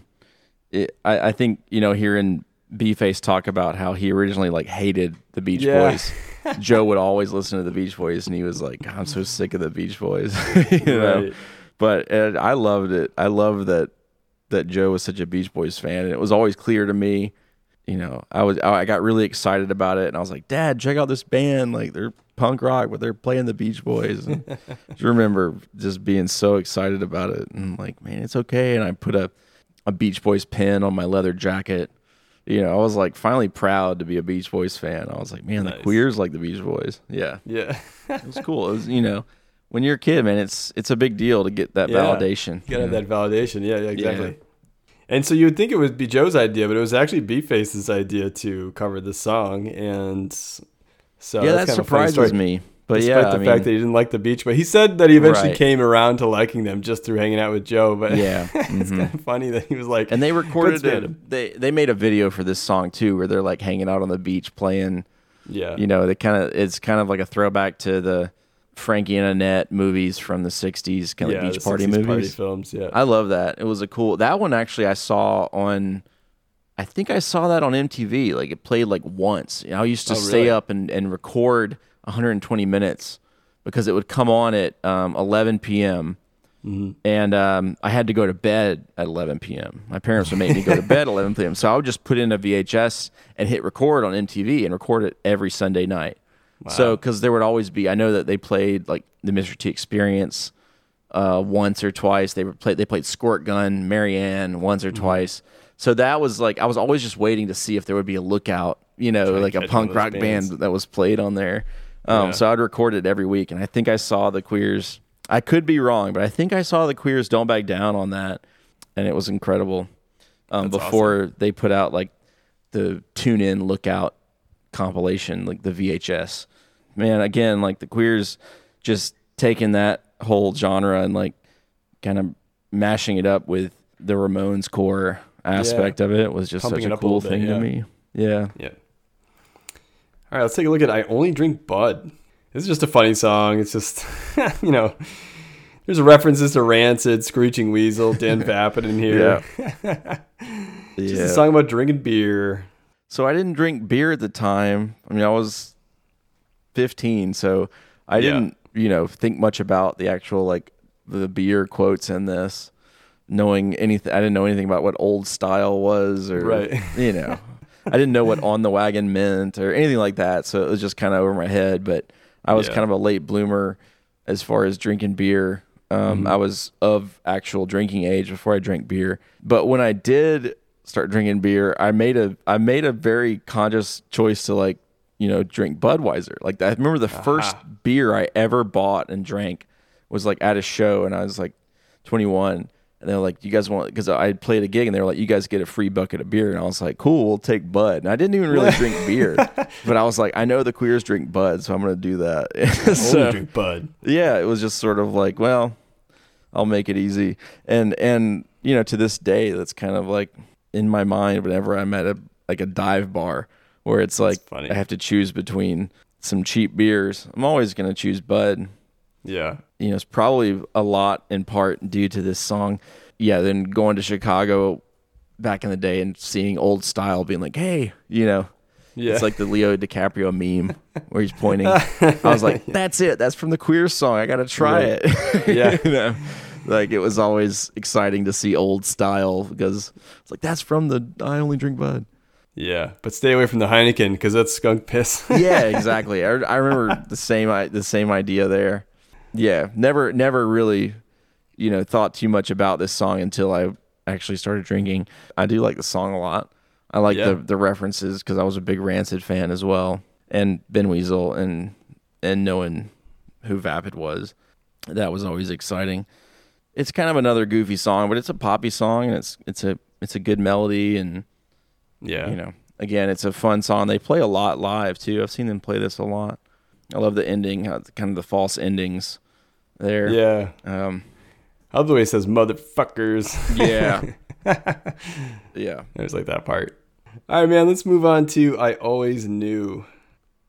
it, I, I think you know hearing B Face talk about how he originally like hated the Beach Yeah. Boys. Joe would always listen to the Beach Boys, and he was like, "I'm so sick of the Beach Boys," *laughs* you know. Right. But I loved it. I loved that that Joe was such a Beach Boys fan, and it was always clear to me. You know, I was I got really excited about it, and I was like, "Dad, check out this band! Like they're punk rock, but they're playing the Beach Boys." And *laughs* just remember just being so excited about it, and like, man, it's okay. And I put a a Beach Boys pin on my leather jacket. You know, I was like finally proud to be a Beach Boys fan. I was like, man, the queers like the Beach Boys. Yeah, Yeah. it was cool. It was you know, when you're a kid, man, it's it's a big deal to get that Yeah. validation. You gotta have know? that validation. Yeah, yeah, exactly. Yeah. And so you would think it would be Joe's idea, but it was actually B-Face's idea to cover the song, and so yeah, that's that kind of a surprises me. But Despite yeah, the I mean, fact that he didn't like the beach, but he said that he eventually Right. came around to liking them just through hanging out with Joe. But Yeah, *laughs* it's mhm. kind of funny that he was like, and they recorded "Let's it. They they made a video for this song too, where they're like hanging out on the beach playing. Yeah, You know, they kind of it's kind of like a throwback to the Frankie and Annette movies from the '60s, kind of yeah, beach party 60s movies. party films. Yeah, I love that. It was a cool. That one actually I saw on. I think I saw that on MTV. Like it played like once. I used to Oh, stay up and, and record 120 minutes because it would come on at um, 11 p.m. Mm-hmm. And um, I had to go to bed at 11 p.m. My parents would make me go to bed at 11 p.m. So I would just put in a VHS and hit record on MTV and record it every Sunday night. So because there would always be, I know that they played like the Mr. T Experience uh, once or twice. They were played. They played Squirtgun, Marianne once Mm-hmm. or twice. So that was like I was always just waiting to see if there would be a lookout, you know, like a punk rock bands. band that was played on there. Um, Yeah. So I'd record it every week, and I think I saw the Queers. I could be wrong, but I think I saw the Queers "Don't Back Down" on that, and it was incredible. Um, before they put out like the Tune In Lookout compilation, like the VHS. Man, again, like the Queers just taking that whole genre and like kind of mashing it up with the Ramones core aspect of it was just Pumping such a up a cool bit, thing yeah. to me. Yeah. Yeah. All right, let's take a look at I Only Drink Bud. This is just a funny song. It's just, *laughs* you know, there's references to Rancid, Screeching Weasel, Dan *laughs* Vapid in here. Yeah. *laughs* Just yeah. a song about drinking beer. So I didn't drink beer at the time. I mean, I was 15, so I didn't, you know, think much about the actual like the beer quotes in this. Knowing anything, I didn't know anything about what old style was, or Right. you know, I didn't know what on the wagon meant or anything like that. So it was just kind of over my head. But I was Yeah. kind of a late bloomer as far as drinking beer. Um, Mm-hmm. I was of actual drinking age before I drank beer. But when I did start drinking beer, I made a I made a very conscious choice to like you know drink Budweiser. Like I remember the first beer I ever bought and drank was like at a show, and I was like 21. And they're like, "You guys want?" Because I played a gig, and they were like, "You guys get a free bucket of beer." And I was like, "Cool, we'll take Bud." And I didn't even really drink beer, *laughs* but I was like, "I know the queers drink Bud, so I'm gonna do that." *laughs* so, drink Bud. yeah, it was just sort of like, well, I'll make it easy. And and you know, to this day, that's kind of like in my mind whenever I'm at a like a dive bar where it's like funny. I have to choose between some cheap beers. I'm always gonna choose Bud. Yeah. You know, it's probably a lot in part due to this song. Yeah, then going to Chicago back in the day and seeing old style being like, hey, you know, Yeah. it's like the Leo DiCaprio meme where he's pointing. *laughs* I was like, that's it. That's from the queer song. I got to try Right. it. *laughs* Yeah. you know, like it was always exciting to see old style because it's like, that's from the I Only Drink Bud. yeah. But stay away from the Heineken because that's skunk piss. Yeah, *laughs* exactly. I, I remember the same the same idea there. Yeah, never never really, you know, thought too much about this song until I actually started drinking. I do like the song a lot. I like Yeah. the the references because I was a big Rancid fan as well, and Ben Weasel and and knowing who Vapid was, that was always exciting. It's kind of another goofy song, but it's a poppy song and it's it's a it's a good melody and yeah. you know again it's a fun song they play a lot live too i've seen them play this a lot i love the ending kind of the false endings there Yeah. um I love the way it says motherfuckers. yeah *laughs* yeah There's like that part. All right, man, let's move on to I Always Knew.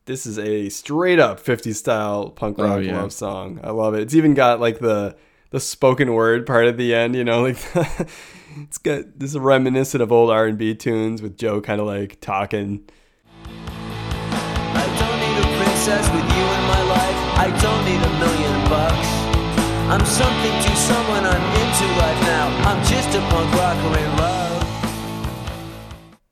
This is a straight up 50s style punk rock Oh, yeah. love song. I love it. It's even got like the the spoken word part at the end, you know, *laughs* like it's got this is reminiscent of old R&B tunes with Joe kind of like talking. I don't need a princess with you in my life. I don't need a million bucks. I'm something to someone I'm into life now. I'm just a punk rocker in love.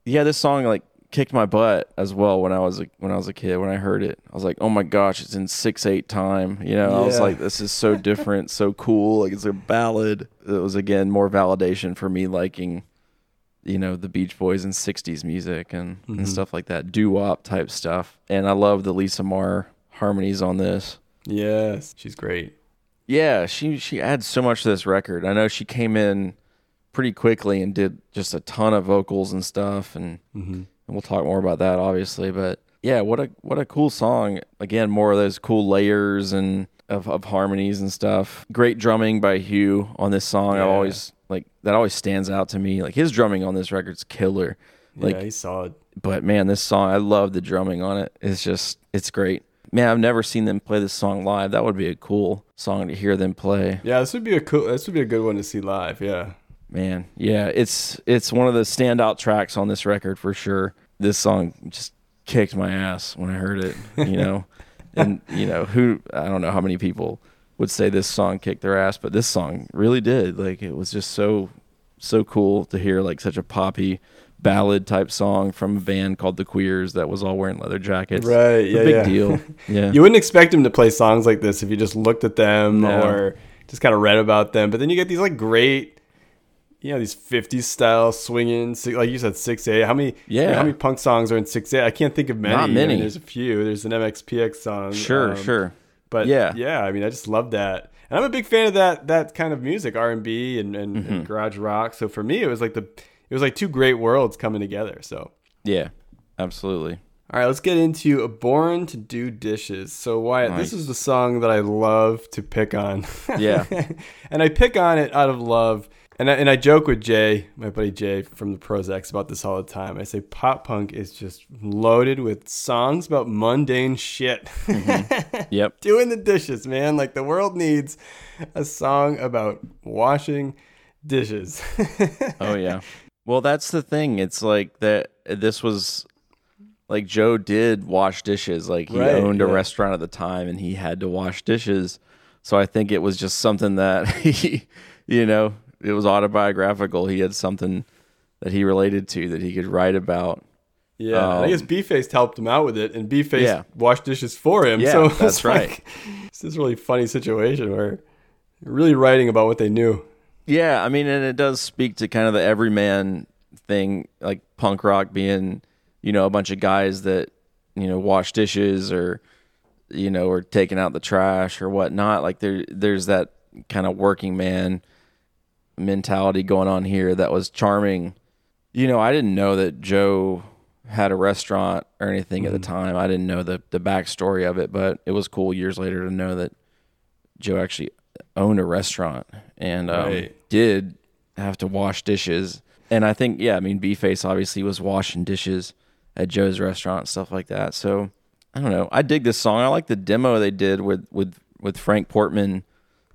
yeah this song like kicked my butt as well when i was a, when i was a kid when i heard it. I was like oh my gosh it's in six eight time you know? I was like this is so *laughs* different so cool like it's a ballad. It was again more validation for me liking you know the beach boys and 60s music and, and mm-hmm. stuff like that doo-wop type stuff. And i love the lisa marr harmonies on this. Yes, she's great. Yeah she she adds so much to this record. I know she came in pretty quickly and did just a ton of vocals and stuff and mm-hmm. and we'll talk more about that obviously but yeah what a what a cool song. Again more of those cool layers and of, of harmonies and stuff. Great drumming by hugh on this song. I always like that always stands out to me. Like his drumming on this record's killer. Like yeah, he's solid. but man this song i love the drumming on it. It's just it's great man i've never seen them play this song live that would be a cool song to hear them play Yeah, this would be a cool this would be a good one to see live. Yeah. Man, yeah, it's it's one of the standout tracks on this record for sure. This song just kicked my ass when I heard it, you know. *laughs* and you know, who I don't know how many people would say this song kicked their ass, but this song really did. Like it was just so so cool to hear like such a poppy ballad type song from a band called the Queers that was all wearing leather jackets. Right, yeah, big yeah. deal. *laughs* Yeah. You wouldn't expect him to play songs like this if you just looked at them No. or just kind of read about them. But then you get these like great, you know, these 50s style swinging, like you said, 6 8. How many, Yeah. how many punk songs are in 6 8? I can't think of many. Not I mean, many. there's a few. There's an MXPX song. sure, um, sure. But Yeah. yeah, I mean, I just love that. And I'm a big fan of that that kind of music, R&B and, and, Mm-hmm. and garage rock. So for me, it was like the, was like two great worlds coming together. So Yeah, absolutely. All right, let's get into a Born to Do Dishes. So, Wyatt, Nice. this is the song that I love to pick on. Yeah. *laughs* and I pick on it out of love. And I, and I joke with Jay, my buddy Jay from the Prozacs, about this all the time. I say pop punk is just loaded with songs about mundane shit. Mm-hmm. *laughs* Yep. Doing the dishes, man. Like the world needs a song about washing dishes. Oh yeah. *laughs* Well, that's the thing. It's like that. This was like Joe did wash dishes. Like he Right, owned a yeah. restaurant at the time, and he had to wash dishes. So I think it was just something that *laughs* he, you know, it was autobiographical. He had something that he related to that he could write about. Yeah, and I guess Um, B-Face helped him out with it, and B-Face Yeah. washed dishes for him. Yeah, so *laughs* that's right. it's this really funny situation where really writing about what they knew. Yeah, I mean, and it does speak to kind of the everyman thing, like punk rock being, you know, a bunch of guys that, you know, wash dishes or, you know, or taking out the trash or whatnot. Like there, there's that kind of working man mentality going on here that was charming. You know, I didn't know that Joe had a restaurant or anything at the mm-hmm. time. I didn't know the the backstory of it, but it was cool years later to know that Joe actually owned a restaurant and um, Right. did have to wash dishes. And I think, yeah, I mean, B Face obviously was washing dishes at Joe's restaurant and stuff like that. So I don't know. I dig this song. I like the demo they did with with with Frank Portman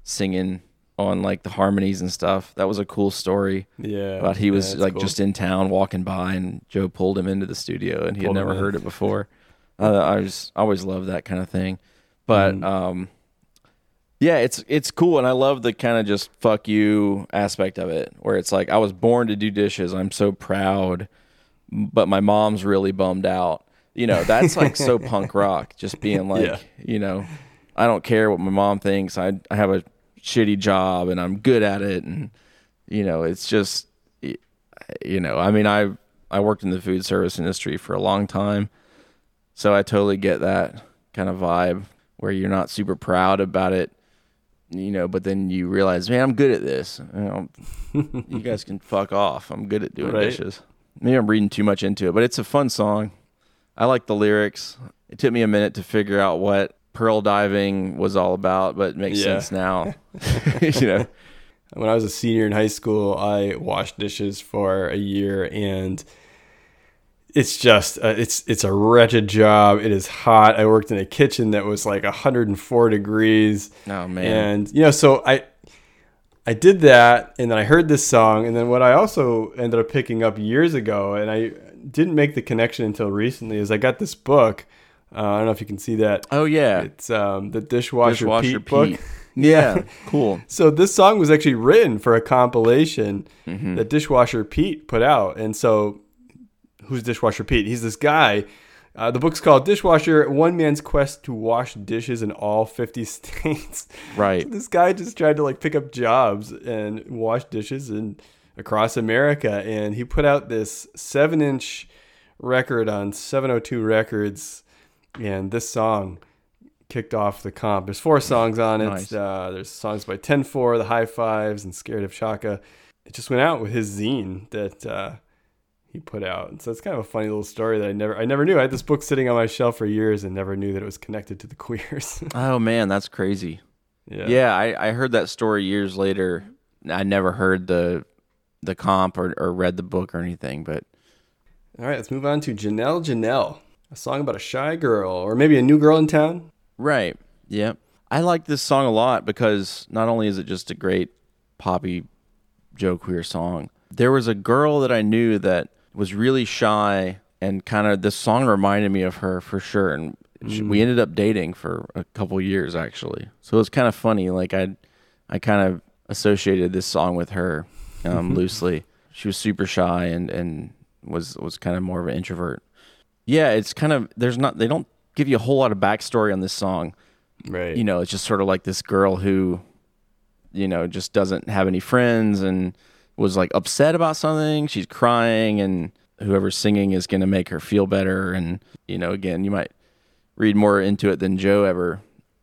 singing on like the harmonies and stuff. That was a cool story. Yeah, About he was that's like cool. just in town walking by, and Joe pulled him into the studio, and he had Pulled him never heard it before. Uh, I was I always loved that kind of thing, but Mm. um, yeah, it's it's cool, and I love the kind of just fuck you aspect of it, where it's like I was born to do dishes. I'm so proud, but my mom's really bummed out. You know, that's like so *laughs* punk rock, just being like, Yeah. you know, I don't care what my mom thinks. I I have a shitty job and I'm good at it, and you know, it's just, you know, I mean, I I worked in the food service industry for a long time, so I totally get that kind of vibe where you're not super proud about it, you know, but then you realize, man, I'm good at this. You, know, *laughs* you guys can fuck off. I'm good at doing Right. dishes. Maybe I'm reading too much into it, but it's a fun song. I like the lyrics. It took me a minute to figure out what pearl diving was all about, but it makes Yeah. sense now. *laughs* *laughs* you know, when I was a senior in high school, I washed dishes for a year, and it's just uh, it's it's a wretched job. It is hot. I worked in a kitchen that was like 104 degrees, oh man, and you know, so I I did that, and then I heard this song, and then what I also ended up picking up years ago, and I didn't make the connection until recently, is I got this book. Uh, I don't know if you can see that. oh yeah, It's um, the Dishwasher, dishwasher Pete book. Pete. *laughs* Yeah, *laughs* cool. So this song was actually written for a compilation Mm-hmm. that Dishwasher Pete put out. And so, who's Dishwasher Pete? He's this guy. Uh, the book's called Dishwasher: One Man's Quest to Wash Dishes in All 50 *laughs* States. Right. this guy just tried to like pick up jobs and wash dishes in across America, and he put out this seven-inch record on 702 Records, and this song kicked off the comp. There's four songs on it. Nice. Uh, there's songs by 10-4, The High Fives, and Scared of Chaka. It just went out with his zine that uh, he put out. And so it's kind of a funny little story that I never I never knew. I had this book sitting on my shelf for years and never knew that it was connected to the *laughs* queers. Oh man, that's crazy. yeah. Yeah, I, I heard that story years later. I never heard the the comp or, or read the book or anything, but All right, let's move on to Janelle Janelle, a song about a shy girl or maybe a new girl in town. right. Yep. I like this song a lot because not only is it just a great poppy Joe Queer song, there was a girl that I knew that was really shy and kind of this song reminded me of her for sure. And she, we ended up dating for a couple years actually. So it was kind of funny. Like I, I kind of associated this song with her um, loosely. She was super shy and and was was kind of more of an introvert. Yeah, it's kind of there's not they don't give you a whole lot of backstory on this song. Right. You know, it's just sort of like this girl who, you know, just doesn't have any friends and was like upset about something. She's crying and whoever's singing is going to make her feel better. And, you know, again, you might read more into it than Joe ever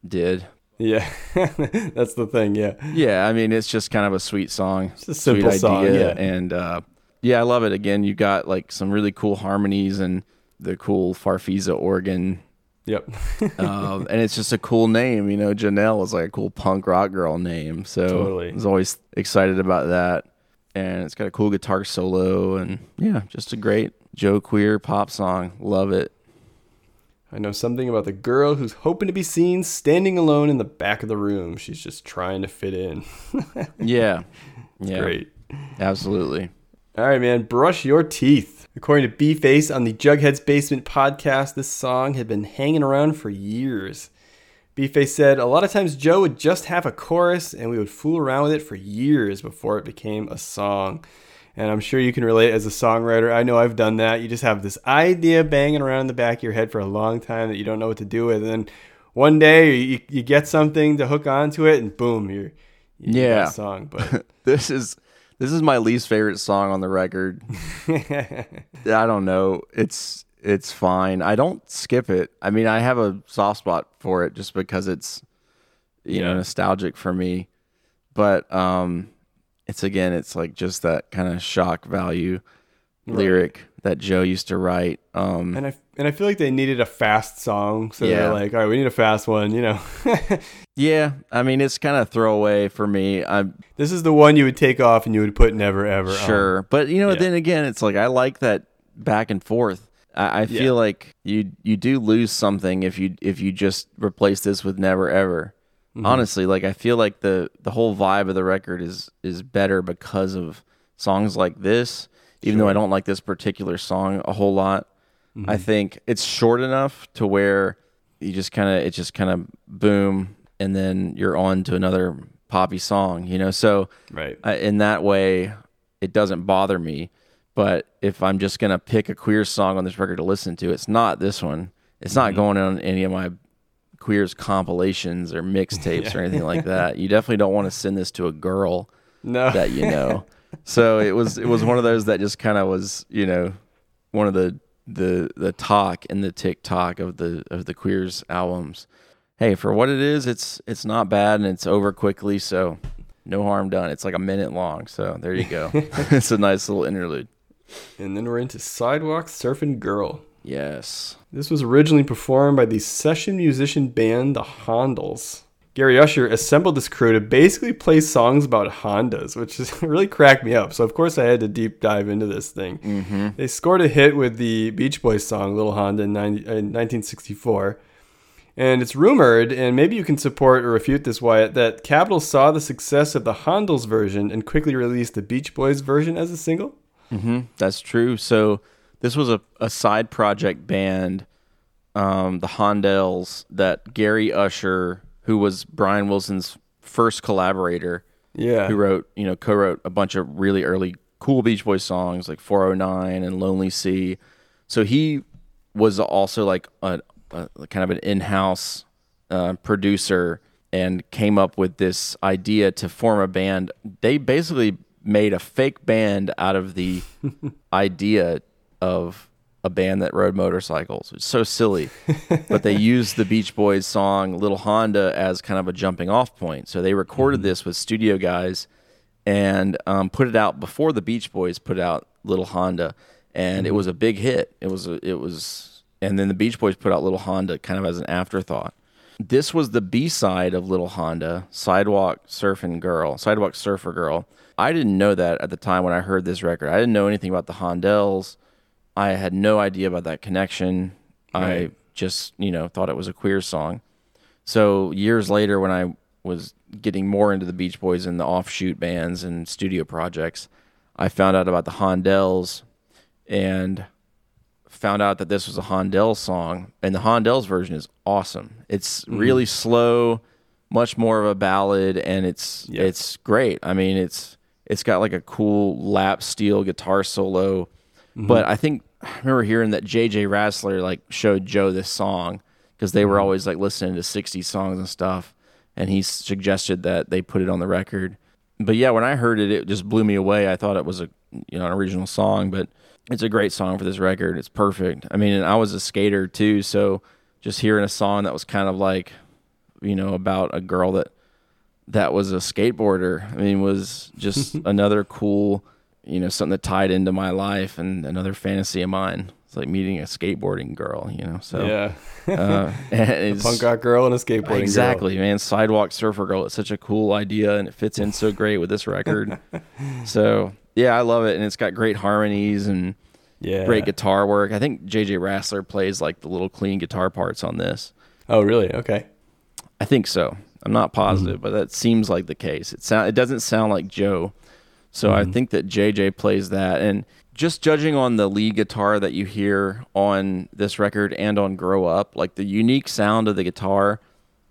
did. Yeah. *laughs* That's the thing. Yeah. Yeah, I mean, it's just kind of a sweet song. It's a simple sweet song, idea, yeah. And uh, yeah, I love it. Again, you got like some really cool harmonies and the cool Farfisa organ. Yep. *laughs* Um, and it's just a cool name, you know. Janelle is like a cool punk rock girl name, so Totally. I was always excited about that. And it's got a cool guitar solo, and yeah, just a great Joe Queer pop song. Love it. I know something about the girl who's hoping to be seen standing alone in the back of the room. She's just trying to fit in. *laughs* Yeah, yeah, Great. absolutely. All right, man. Brush your teeth. According to B Face on the Jughead's Basement podcast, this song had been hanging around for years. B Face said, A lot of times Joe would just have a chorus and we would fool around with it for years before it became a song. And I'm sure you can relate as a songwriter. I know I've done that. You just have this idea banging around in the back of your head for a long time that you don't know what to do with. And then one day you, you get something to hook onto it and boom, you're, you Yeah. a song. But *laughs* This is this is my least favorite song on the record. *laughs* I don't know. It's it's fine. I don't skip it. I mean, I have a soft spot for it just because it's you know nostalgic for me. But um it's again, it's like just that kind of shock value lyric that Joe used to write. Um And I and I feel like they needed a fast song, so Yeah. they're like, all right, we need a fast one. You know, *laughs* yeah, I mean, it's kind of throwaway for me. I'm this is the one you would take off and you would put never ever. on. Sure, but you know, Yeah. then again, it's like I like that back and forth. I, I feel Yeah. like you you do lose something if you if you just replace this with never ever. Mm-hmm. Honestly, like I feel like the the whole vibe of the record is is better because of songs like this. Even though I don't like this particular song a whole lot, Mm-hmm. I think it's short enough to where you just kind of it just kind of boom, and then you're on to another poppy song. You know, so Right. uh, in that way, it doesn't bother me. But if I'm just gonna pick a queer song on this record to listen to, it's not this one. It's not mm-hmm. going on any of my queers compilations or mixtapes or anything like *laughs* that. You definitely don't want to send this to a girl No. that you know. so it was it was one of those that just kind of was you know one of the the the talk and the TikTok of the of the queers albums. Hey, for what it is, it's it's not bad and it's over quickly, so no harm done. It's like a minute long, so there you go. *laughs* *laughs* it's a nice little interlude. And then we're into Sidewalk Surfing Girl. Yes. This was originally performed by the session musician band the Hondells. Gary Usher assembled this crew to basically play songs about Hondas, which is *laughs* really cracked me up. So of course I had to deep dive into this thing. Mm-hmm. They scored a hit with the Beach Boys song "Little Honda" in, 90, in 1964. And it's rumored, and maybe you can support or refute this, Wyatt, that Capitol saw the success of the Hondells version and quickly released the Beach Boys version as a single. That's true. So this was a, a side project band, um, the Hondells, that Gary Usher, who was Brian Wilson's first collaborator, Yeah. who wrote, you know, co-wrote a bunch of really early cool Beach Boys songs like 409 and Lonely Sea. So he was also like a, a kind of an in-house uh, producer and came up with this idea to form a band. They basically made a fake band out of the *laughs* idea of a band that rode motorcycles. It's so silly. but they *laughs* used the Beach Boys song Little Honda as kind of a jumping off point. So they recorded this with studio guys and um, put it out before the Beach Boys put out Little Honda, and it was a big hit. It was a, it was, and then the Beach Boys put out Little Honda kind of as an afterthought. This was the B side of Little Honda, Sidewalk Surfing Girl, Sidewalk Surfer Girl. I didn't know that at the time when I heard this record. I didn't know anything about the Hondells. I had no idea about that connection. I just, you know, thought it was a queer song. So years later, when I was getting more into the Beach Boys and the offshoot bands and studio projects, I found out about the Hondells and found out that this was a Hondell song. And the Hondells version is awesome. It's mm. really slow, much more of a ballad, and it's Yeah. it's great. I mean, it's it's got like a cool lap steel guitar solo. Mm-hmm. But I think I remember hearing that JJ Rassler like showed Joe this song because they were mm-hmm. always like listening to 60 songs and stuff and he suggested that they put it on the record. But yeah, when I heard it it just blew me away. I thought it was a you know an original song, but it's a great song for this record. It's perfect. I mean, and I was a skater too, so just hearing a song that was kind of like you know about a girl that that was a skateboarder. I mean, was just *laughs* another cool, you know, something that tied into my life and another fantasy of mine. It's like meeting a skateboarding girl, you know. So yeah. uh, *laughs* *laughs* and it's, Punk rock girl and a skateboarding girl. exactly, man. Sidewalk Surfer Girl. It's such a cool idea, and it fits in so great with this record. so yeah, I love it, and it's got great harmonies and Yeah. great guitar work. I think JJ Rassler plays like the little clean guitar parts on this. Oh, really? Okay. I think so. I'm not positive, but that seems like the case. It sound it doesn't sound like Joe. So I think that JJ plays that and just judging on the lead guitar that you hear on this record and on Grow Up, like the unique sound of the guitar,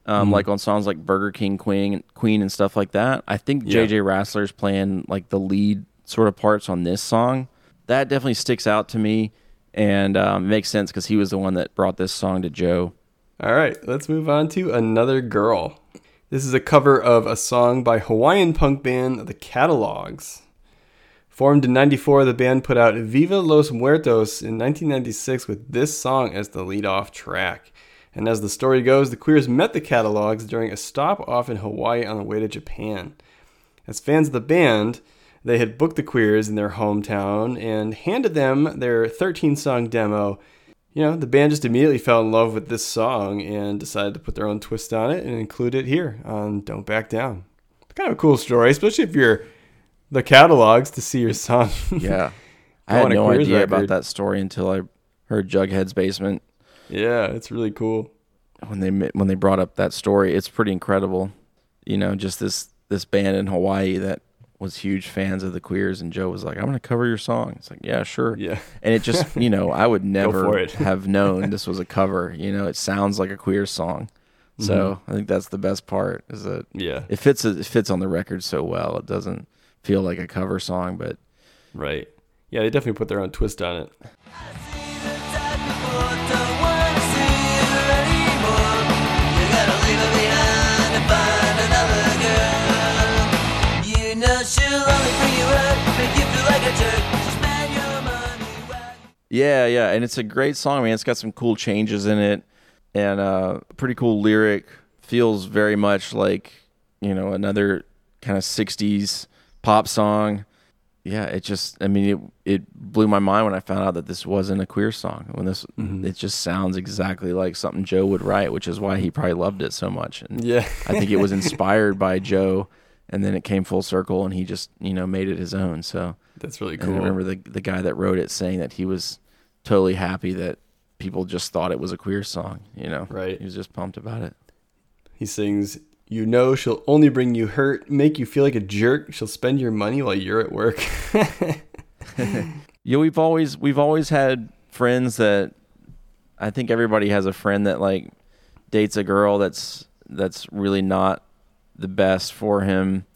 um, like on songs like Burger King Queen, Queen and stuff like that. I think Yeah. JJ Rassler's playing like the lead sort of parts on this song. That definitely sticks out to me and um, makes sense because he was the one that brought this song to Joe. All right, let's move on to Another Girl. This is a cover of a song by Hawaiian punk band The Catalogs. Formed in 94, the band put out Viva Los Muertos in 1996 with this song as the lead-off track. And as the story goes, the Queers met the Catalogs during a stop off in Hawaii on the way to Japan. As fans of the band, they had booked the Queers in their hometown and handed them their 13 song demo. You know, the band just immediately fell in love with this song and decided to put their own twist on it and include it here on Don't Back Down. Kind of a cool story, especially if you're the catalogs to see your song. *laughs* Yeah. I had no idea about that story until I heard Jughead's Basement yeah, it's really cool. when they when they brought up that story. It's pretty incredible. You know, just this this band in Hawaii that was huge fans of the Queers and Joe was like, "I'm going to cover your song." It's like, "Yeah, sure." Yeah. And it just, you know, I would *laughs* never *laughs* have known this was a cover. You know, it sounds like a Queer song. So, I think that's the best part is that Mm-hmm. Yeah, it fits it fits on the record so well. It doesn't feel like a cover song, but right. Yeah, they definitely put their own twist on it. Yeah, yeah, and it's a great song, man. It's got some cool changes in it, and uh, pretty cool lyric. Feels very much like you know another kind of '60s pop song. Yeah, it just, I mean, it it blew my mind when I found out that this wasn't a queer song. When this, it just sounds exactly like something Joe would write, which is why he probably loved it so much. And Yeah. I think it was *laughs* inspired by Joe, and then it came full circle, and he just you know made it his own. So That's really and cool. I remember the the guy that wrote it saying that he was totally happy that people just thought it was a queer song. You know, Right. He was just pumped about it. He sings, You know she'll only bring you hurt, make you feel like a jerk. She'll spend your money while you're at work. *laughs* Yeah, we've always we've always had friends that I think everybody has a friend that like dates a girl that's that's really not the best for him,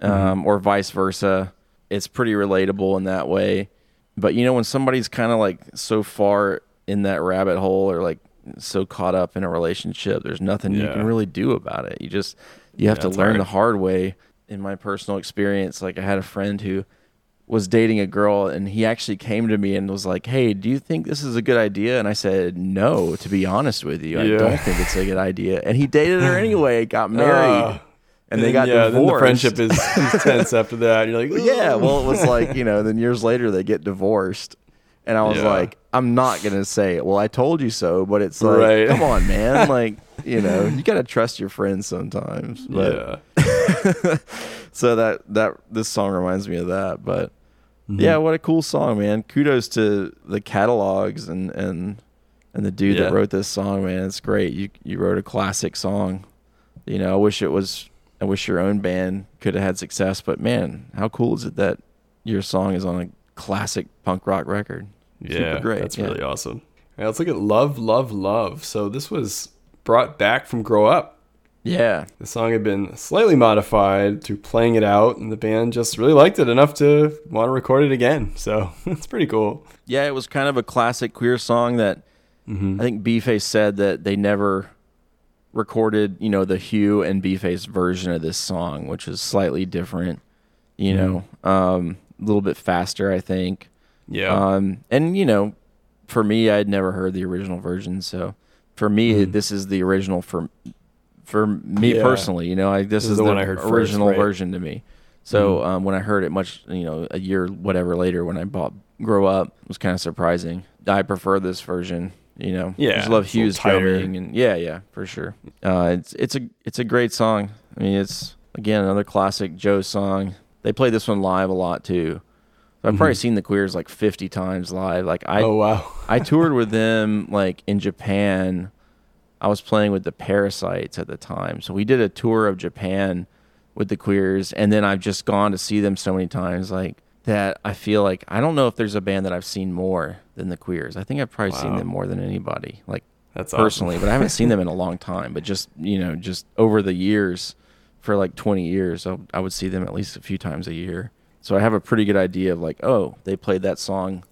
um, or vice versa. It's pretty relatable in that way. But you know, when somebody's kind of like so far in that rabbit hole or like so caught up in a relationship, there's nothing you can really do about it. You just you have Yeah, to learn hard. the hard way. In my personal experience, like I had a friend who was dating a girl and he actually came to me and was like, "Hey, do you think this is a good idea?" And I said, "No, to be honest with you, Yeah. I don't think it's a good idea." And he dated her anyway, got married, Uh, *laughs* and they then, got yeah, divorced. The friendship is, *laughs* is tense after that. You're like, yeah, well, it was like you know, then years later they get divorced, and I was Yeah. like, I'm not gonna say, it. well, I told you so, but it's like, Right. come on, man, *laughs* like you know, you gotta trust your friends sometimes. But yeah. *laughs* so that that this song reminds me of that but Mm-hmm. yeah what a cool song man kudos to the catalogs and and and the dude Yeah. that wrote this song man it's great you you wrote a classic song you know i wish it was i wish your own band could have had success but man how cool is it that your song is on a classic punk rock record Yeah, Super great That's yeah. really awesome. Let's look at Love, Love, Love. So this was brought back from Grow Up. yeah The song had been slightly modified through playing it out, and the band just really liked it enough to want to record it again. *laughs* So *laughs* it's pretty cool. yeah it was kind of a classic queer song that Mm-hmm. I think B-Face said that they never recorded, you know, the Hugh and B-Face version of this song, which is slightly different, you know, um, a little bit faster, I think. Yeah. Um, and you know, for me, I'd never heard the original version, so for me, this is the original for for me Mm-hmm. Yeah. personally. You know, I, this, is, the, one I heard first, original right? Mm-hmm. version to me. So um, when I heard it much, you know, a year whatever later, when I bought grow up was kind of surprising. I prefer this version. You know, Yeah, I just love it's a little Hughes drumming and yeah, yeah, for sure. Uh, it's it's a it's a great song. I mean, it's again another classic Joe song. They play this one live a lot too. I've probably seen the Queers like 50 times live. Like I Mm-hmm. oh wow. I *laughs* toured with them like in Japan. I was playing with the Parasites at the time. So we did a tour of Japan with the Queers and then I've just gone to see them so many times like that I feel like I don't know if there's a band that I've seen more than the Queers. I think I've probably seen them more than anybody. Like That's awesome. personally, but I haven't seen them in a long *laughs* time. But just you know, just over the years, for like 20 years, I, I would see them at least a few times a year. So I have a pretty good idea of like, oh, they played that song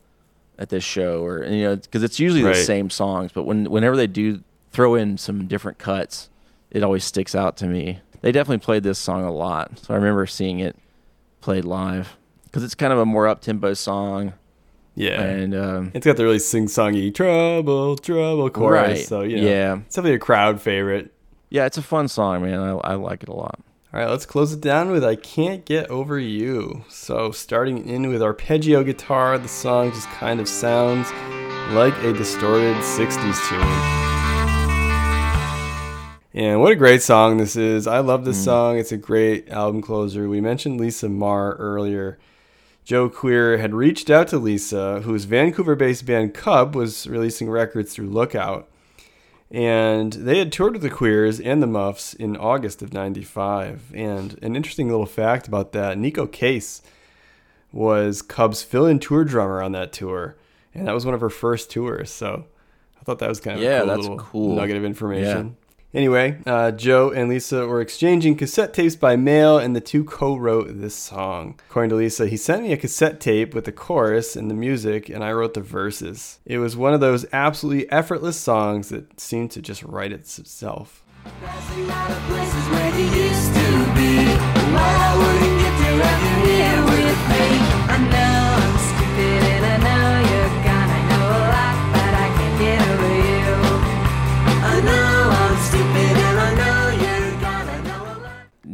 at this show, or you know, because it's usually Right. the same songs. But when whenever they do throw in some different cuts, it always sticks out to me. They definitely played this song a lot, so I remember seeing it played live because it's kind of a more up tempo song, Yeah. and um, it's got the really sing-songy trouble, trouble chorus. Right. So you know, Yeah. it's definitely a crowd favorite. yeah, it's a fun song, man. I, I like it a lot. All right, let's close it down with I Can't Get Over You. So, starting in with arpeggio guitar, the song just kind of sounds like a distorted 60s tune. And what a great song this is. I love this song. It's a great album closer. We mentioned Lisa Marr earlier. Joe Queer had reached out to Lisa, whose Vancouver based band Cub was releasing records through Lookout. And they had toured with the Queers and the Muffs in August of 95. And an interesting little fact about that Neko Case was Cub's fill in tour drummer on that tour. And that was one of her first tours. So I thought that was kind of Yeah, a cool that's cool. nugget of information. Anyway, uh, Joe and Lisa were exchanging cassette tapes by mail, and the two co wrote this song. According to Lisa, he sent me a cassette tape with the chorus and the music, and I wrote the verses. It was one of those absolutely effortless songs that seemed to just write itself. Passing by the places where used to be. Why wouldn't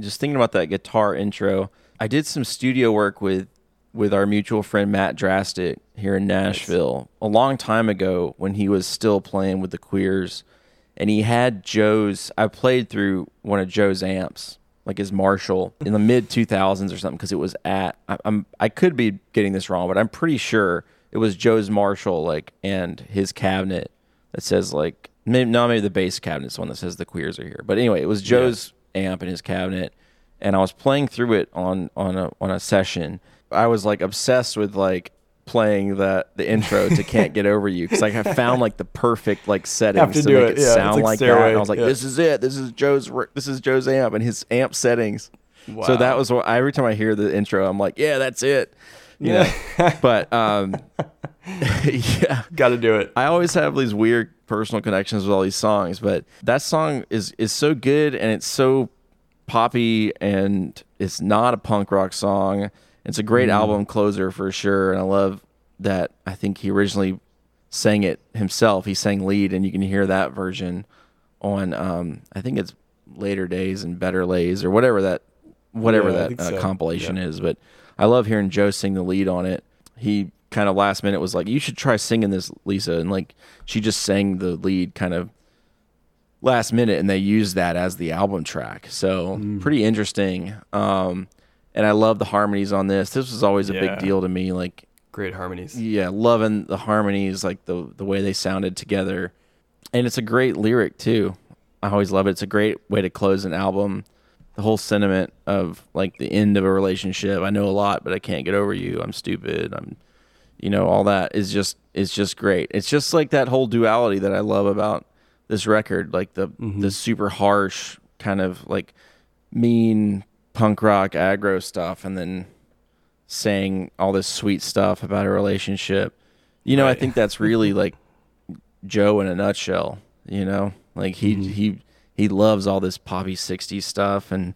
just thinking about that guitar intro, I did some studio work with with our mutual friend Matt Drastic here in Nashville a long time ago when he was still playing with the Queers, and he had Joe's. I played through one of Joe's amps, like his Marshall, in the mid two thousands or something, because it was at. I, I'm I could be getting this wrong, but I'm pretty sure it was Joe's Marshall, like and his cabinet that says like maybe not maybe the bass cabinet's the one that says the Queers are here, but anyway, it was Joe's amp in his cabinet, and I was playing through it on on a on a session. I was like obsessed with like playing that the intro to *laughs* "Can't Get Over You" because like I found like the perfect like settings to to, make it, it, yeah, sound like like, that. And I was like, yeah. "This is it. This is Joe's. This is Joe's amp and his amp settings." So that was what every time I hear the intro, I'm like, "Yeah, that's it." You know, *laughs* but um, *laughs* yeah, Got to do it. I always have these weird personal connections with all these songs, but that song is is so good and it's so poppy and it's not a punk rock song. It's a great album closer for sure, and I love that. I think he originally sang it himself. He sang lead, and you can hear that version on um, I think it's Later Days and Better Lays or whatever that whatever Yeah, that uh, so. compilation Yeah. is. But I love hearing Joe sing the lead on it. He kind of last minute was like, "You should try singing this, Lisa," and like she just sang the lead kind of last minute, and they used that as the album track. So Mm. pretty interesting. Um, and I love the harmonies on this. This was always a Yeah. big deal to me. Like Great harmonies. yeah, loving the harmonies, like the the way they sounded together, and it's a great lyric too. I always love it. It's a great way to close an album. The whole sentiment of like the end of a relationship. I know a lot, but I can't get over you. I'm stupid. I'm, you know, all that is just is just great. It's just like that whole duality that I love about this record, like the mm-hmm. the super harsh kind of like mean punk rock aggro stuff, and then saying all this sweet stuff about a relationship. You know, I think that's really like Joe in a nutshell, you know? Like he mm-hmm. he he loves all this poppy 60s stuff and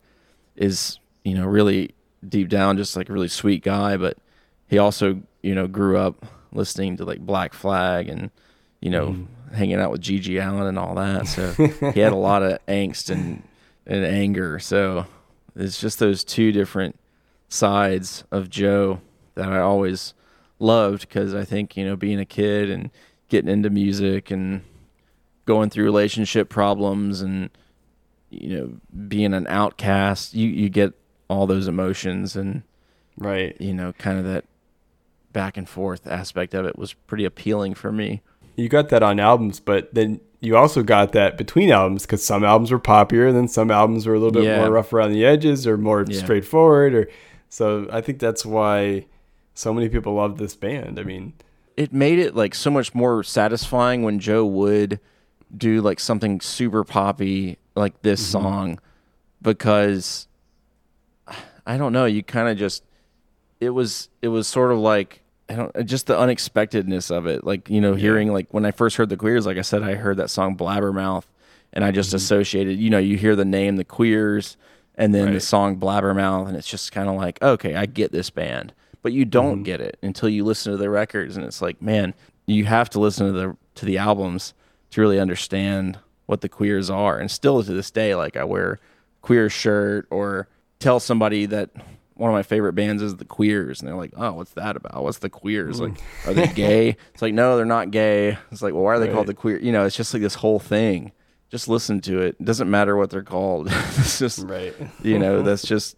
is, you know, really deep down just like a really sweet guy, but he also, you know, grew up listening to like Black Flag and you know, mm. hanging out with GG Allin and all that. So *laughs* he had a lot of angst and and anger. So it's just those two different sides of Joe that I always loved because I think you know being a kid and getting into music and going through relationship problems and you know being an outcast, you you get all those emotions and Right. you know kind of that back and forth aspect of it was pretty appealing for me. You got that on albums, but then you also got that between albums because some albums were poppier, and then some albums were a little bit Yeah. more rough around the edges or more Yeah. straightforward. Or so I think that's why so many people love this band. I mean, it made it like so much more satisfying when Joe would do like something super poppy like this mm-hmm. song because I don't know, you kind of just it was it was sort of like I don't just the unexpectedness of it. Like, you know, hearing like when I first heard the Queers, like I said, I heard that song Blabbermouth and I just mm-hmm. associated, you know, you hear the name the Queers and then the song Blabbermouth and it's just kind of like, okay, I get this band. But you don't mm-hmm. get it until you listen to the records and it's like, man, you have to listen to the to the albums to really understand what the queers are. And still to this day, like I wear queer shirt or tell somebody that one of my favorite bands is the Queers, and they're like, "Oh, what's that about? What's the Queers? Like, are they *laughs* gay?" It's like, no, they're not gay. It's like, well, why are they Right. called the Queer? You know, it's just like this whole thing. Just listen to it. It doesn't matter what they're called. *laughs* it's just, right. you know, *laughs* that's just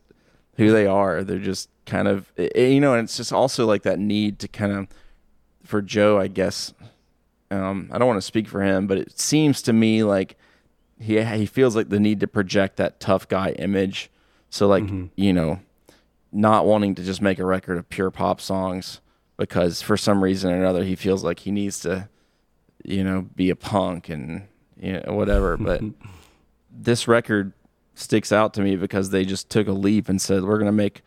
who they are. They're just kind of, eh, eh, you know, and it's just also like that need to kind of, for Joe, I guess. Um, I don't want to speak for him, but it seems to me like he he feels like the need to project that tough guy image. So like you know, not wanting to just make a record of pure pop songs because for some reason or another he feels like he needs to, you know, be a punk and you know whatever. *laughs* But this record sticks out to me because they just took a leap and said we're gonna make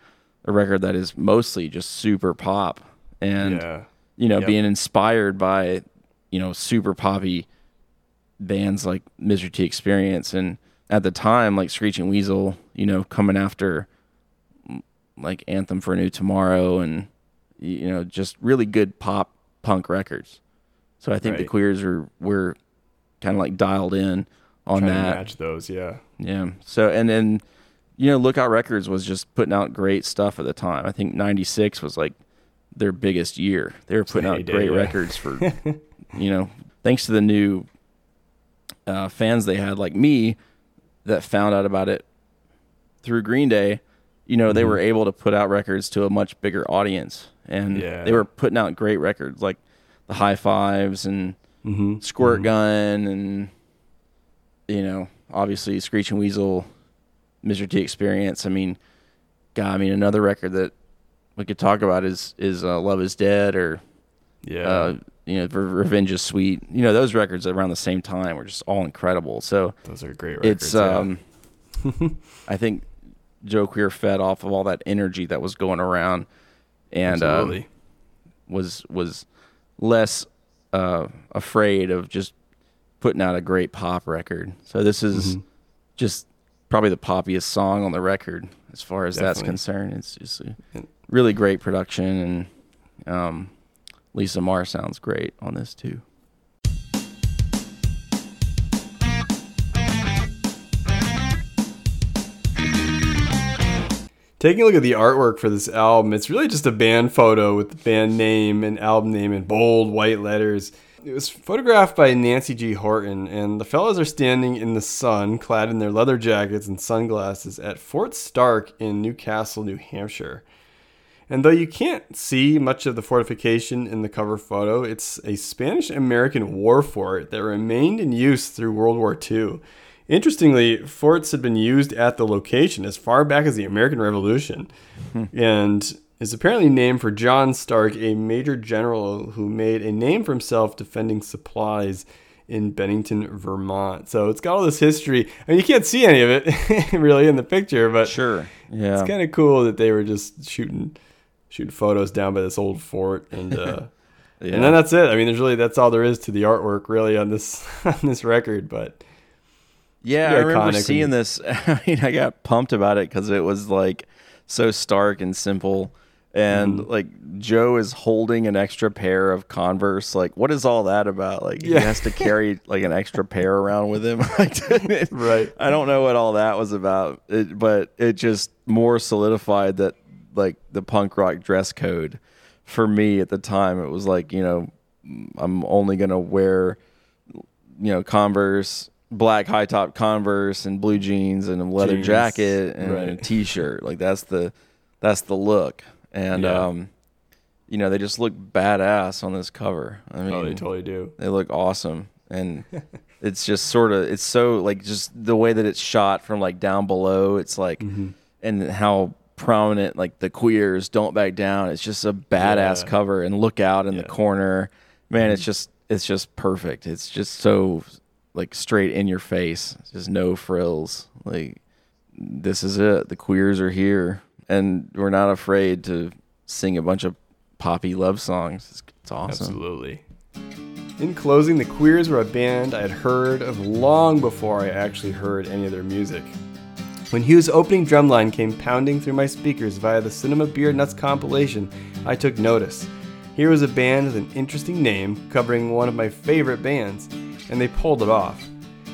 a record that is mostly just super pop and yeah. you know, Yep. being inspired by, you know, super poppy bands like Mr. T Experience. And at the time, like Screeching Weasel, you know, coming after like Anthem for a New Tomorrow and, you know, just really good pop punk records. So I think the Queers were, were kind of like dialed in on Trying that. match those. Yeah. Yeah. So and then you know, Lookout Records was just putting out great stuff at the time. I think '96 was like their biggest year. They were putting out great yeah. records for, *laughs* you know, thanks to the new uh, fans they had, like me, that found out about it through Green Day. You know, they Mm-hmm. were able to put out records to a much bigger audience, and Yeah. they were putting out great records like the Hi-Fives and Mm-hmm. Squirtgun and you know, obviously Screeching Weasel, Mr. T Experience. I mean, God, I mean another record that we could talk about is is uh, Love Is Dead or Yeah. uh, you know Revenge is Sweet. You know those records around the same time were just all incredible. So those are great records. it's yeah. um, *laughs* I think Joe Queer fed off of all that energy that was going around, and uh, Absolutely. was was less uh, afraid of just putting out a great pop record. So this is Mm-hmm. just probably the poppiest song on the record as far as that's concerned. It's just really great production, and um, Lisa Marr sounds great on this too. Taking a look at the artwork for this album, it's really just a band photo with the band name and album name in bold white letters. It was photographed by Nancy G. Horton, and the fellows are standing in the sun, clad in their leather jackets and sunglasses, at Fort Stark in New Castle, New Hampshire. And though you can't see much of the fortification in the cover photo, it's a Spanish American war fort that remained in use through World War II. Interestingly, forts had been used at the location as far back as the American Revolution hmm. and is apparently named for John Stark, a major general who made a name for himself defending supplies in Bennington, Vermont. So it's got all this history. I mean, you can't see any of it *laughs* really in the picture, but Sure, yeah, it's kind of cool that they were just shooting shooting photos down by this old fort and uh *laughs* yeah. and then that's it i mean there's really that's all there is to the artwork really on this *laughs* on this record but Yeah, I remember seeing and- this. *laughs* I mean, I got pumped about it because it was like so stark and simple. And Mm-hmm. like Joe is holding an extra pair of Converse. Like, what is all that about? Like, Yeah. he has to carry like an extra pair around with him. Right. I don't know what all that was about, it, but it just more solidified that like the punk rock dress code for me at the time, it was like you know, I'm only gonna wear, you know, Converse, black high top Converse, and blue jeans, and a leather Jeans, jacket, and a right. t-shirt. Like that's the that's the look, and Yeah. um, you know, they just look badass on this cover. I mean, Oh, they totally do. they look awesome, and *laughs* it's just sort of it's so like just the way that it's shot from like down below. It's like Mm-hmm. and how prominent like the queers don't back down. It's just a badass Yeah. cover and look out in Yeah. Mm-hmm. the corner. Man, it's just it's just perfect. It's just so like straight in your face. Just no frills. Like this is it. The queers are here, and we're not afraid to sing a bunch of poppy love songs. It's, it's awesome. Absolutely. In closing, the Queers were a band I had heard of long before I actually heard any of their music. When Hugh's opening drumline came pounding through my speakers via the Cinema Beer Nuts compilation, I took notice. Here was a band with an interesting name covering one of my favorite bands, and they pulled it off.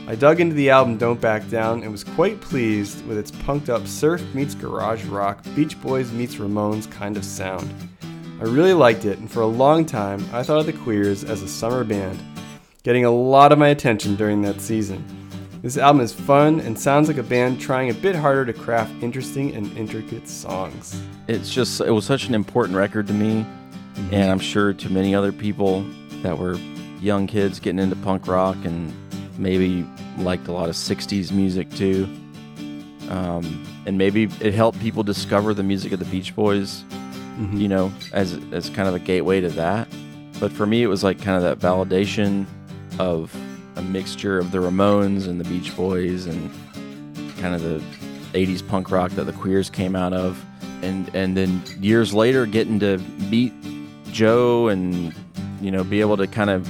I dug into the album Don't Back Down and was quite pleased with its punked up surf meets garage rock, Beach Boys meets Ramones kind of sound. I really liked it, and for a long time, I thought of the Queers as a summer band, getting a lot of my attention during that season. This album is fun and sounds like a band trying a bit harder to craft interesting and intricate songs. it's just it was such an important record to me and i'm sure to many other people that were young kids getting into punk rock and maybe liked a lot of 60s music too. Um, and maybe it helped people discover the music of the beach boys you know as, as kind of a gateway to that. But for me it was like kind of that validation of a mixture of the ramones and the beach boys and kind of the 80s punk rock that the queers came out of. And and then years later getting to meet joe and you know be able to kind of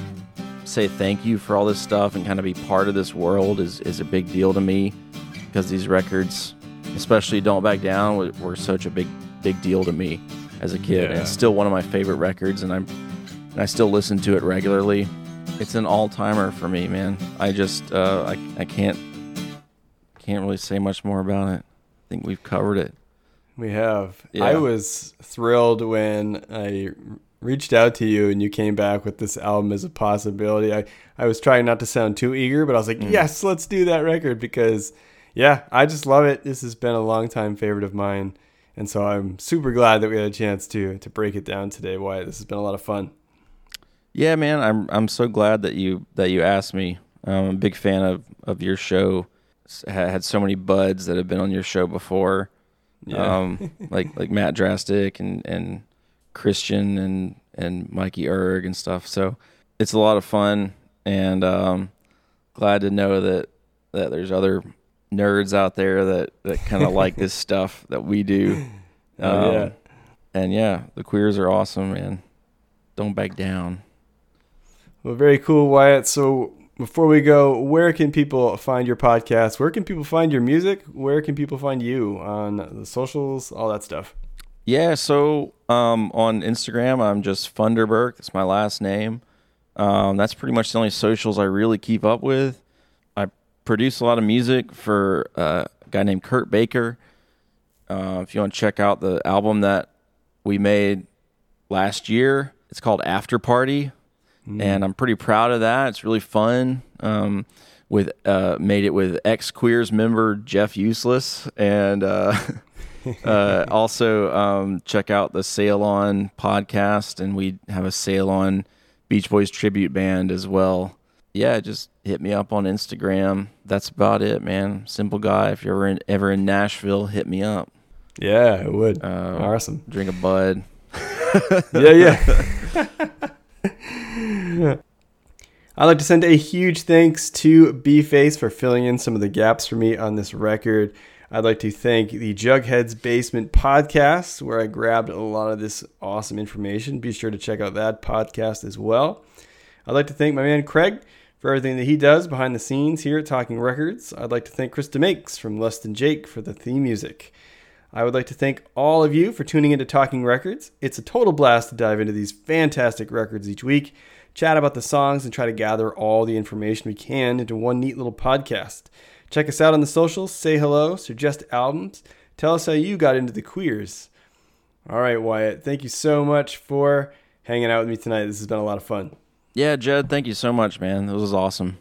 say thank you for all this stuff and kind of be part of this world is, is a big deal to me. Because these records especially don't back down were, such a big big deal to me as a kid. And it's still one of my favorite records and i'm and i still listen to it regularly it's an all-timer for me man i just uh, I, I can't can't really say much more about it. I think we've covered it. We have. Yeah. I was thrilled when I reached out to you and you came back with this album as a possibility. I, I was trying not to sound too eager, but I was like, yes, let's do that record because, yeah, I just love it. This has been a long time favorite of mine. And so I'm super glad that we had a chance to to break it down today, Why This has been a lot of fun. Yeah, man, I'm I'm so glad that you that you asked me. I'm a big fan of of your show. Ha- Had so many buds that have been on your show before, Yeah. um, *laughs* like like Matt Drastic and and Christian and and Mikey Erg and stuff. So it's a lot of fun, and um, glad to know that that there's other nerds out there that that kind of *laughs* like this stuff that we do. Oh, yeah. Um, And yeah, the queers are awesome, man. Don't back down. Well, very cool, Wyatt. So before we go, where can people find your podcast? Where can people find your music? Where can people find you on the socials, all that stuff? Yeah, so um, on Instagram, I'm just Funderburk. That's my last name. Um, that's pretty much the only socials I really keep up with. I produce a lot of music for uh, a guy named Kurt Baker. Uh, if you want to check out the album that we made last year, it's called After Party, and I'm pretty proud of that. It's really fun. Um, with uh, made it with ex Queers member Jeff Useless, and uh, *laughs* uh, also um, check out the Sail On podcast, and we have a Sail On Beach Boys tribute band as well. Yeah, just hit me up on Instagram. That's about it, man. Simple guy. If you're ever in, ever in Nashville, hit me up. Yeah, it would. Uh, awesome. Drink a bud. *laughs* Yeah, yeah. *laughs* *laughs* I'd like to send a huge thanks to B-Face for filling in some of the gaps for me on this record. I'd like to thank the Jughead's Basement podcast, where I grabbed a lot of this awesome information. Be sure to check out that podcast as well. I'd like to thank my man Craig for everything that he does behind the scenes here at Talking Records. I'd like to thank Chris DeMakes from Less Than Jake for the theme music. I would like to thank all of you for tuning into Talking Records. It's a total blast to dive into these fantastic records each week, chat about the songs, and try to gather all the information we can into one neat little podcast. Check us out on the socials, say hello, suggest albums, tell us how you got into the queers. All right, Wyatt. Thank you so much for hanging out with me tonight. This has been a lot of fun. Yeah, Jed, thank you so much, man. This was awesome.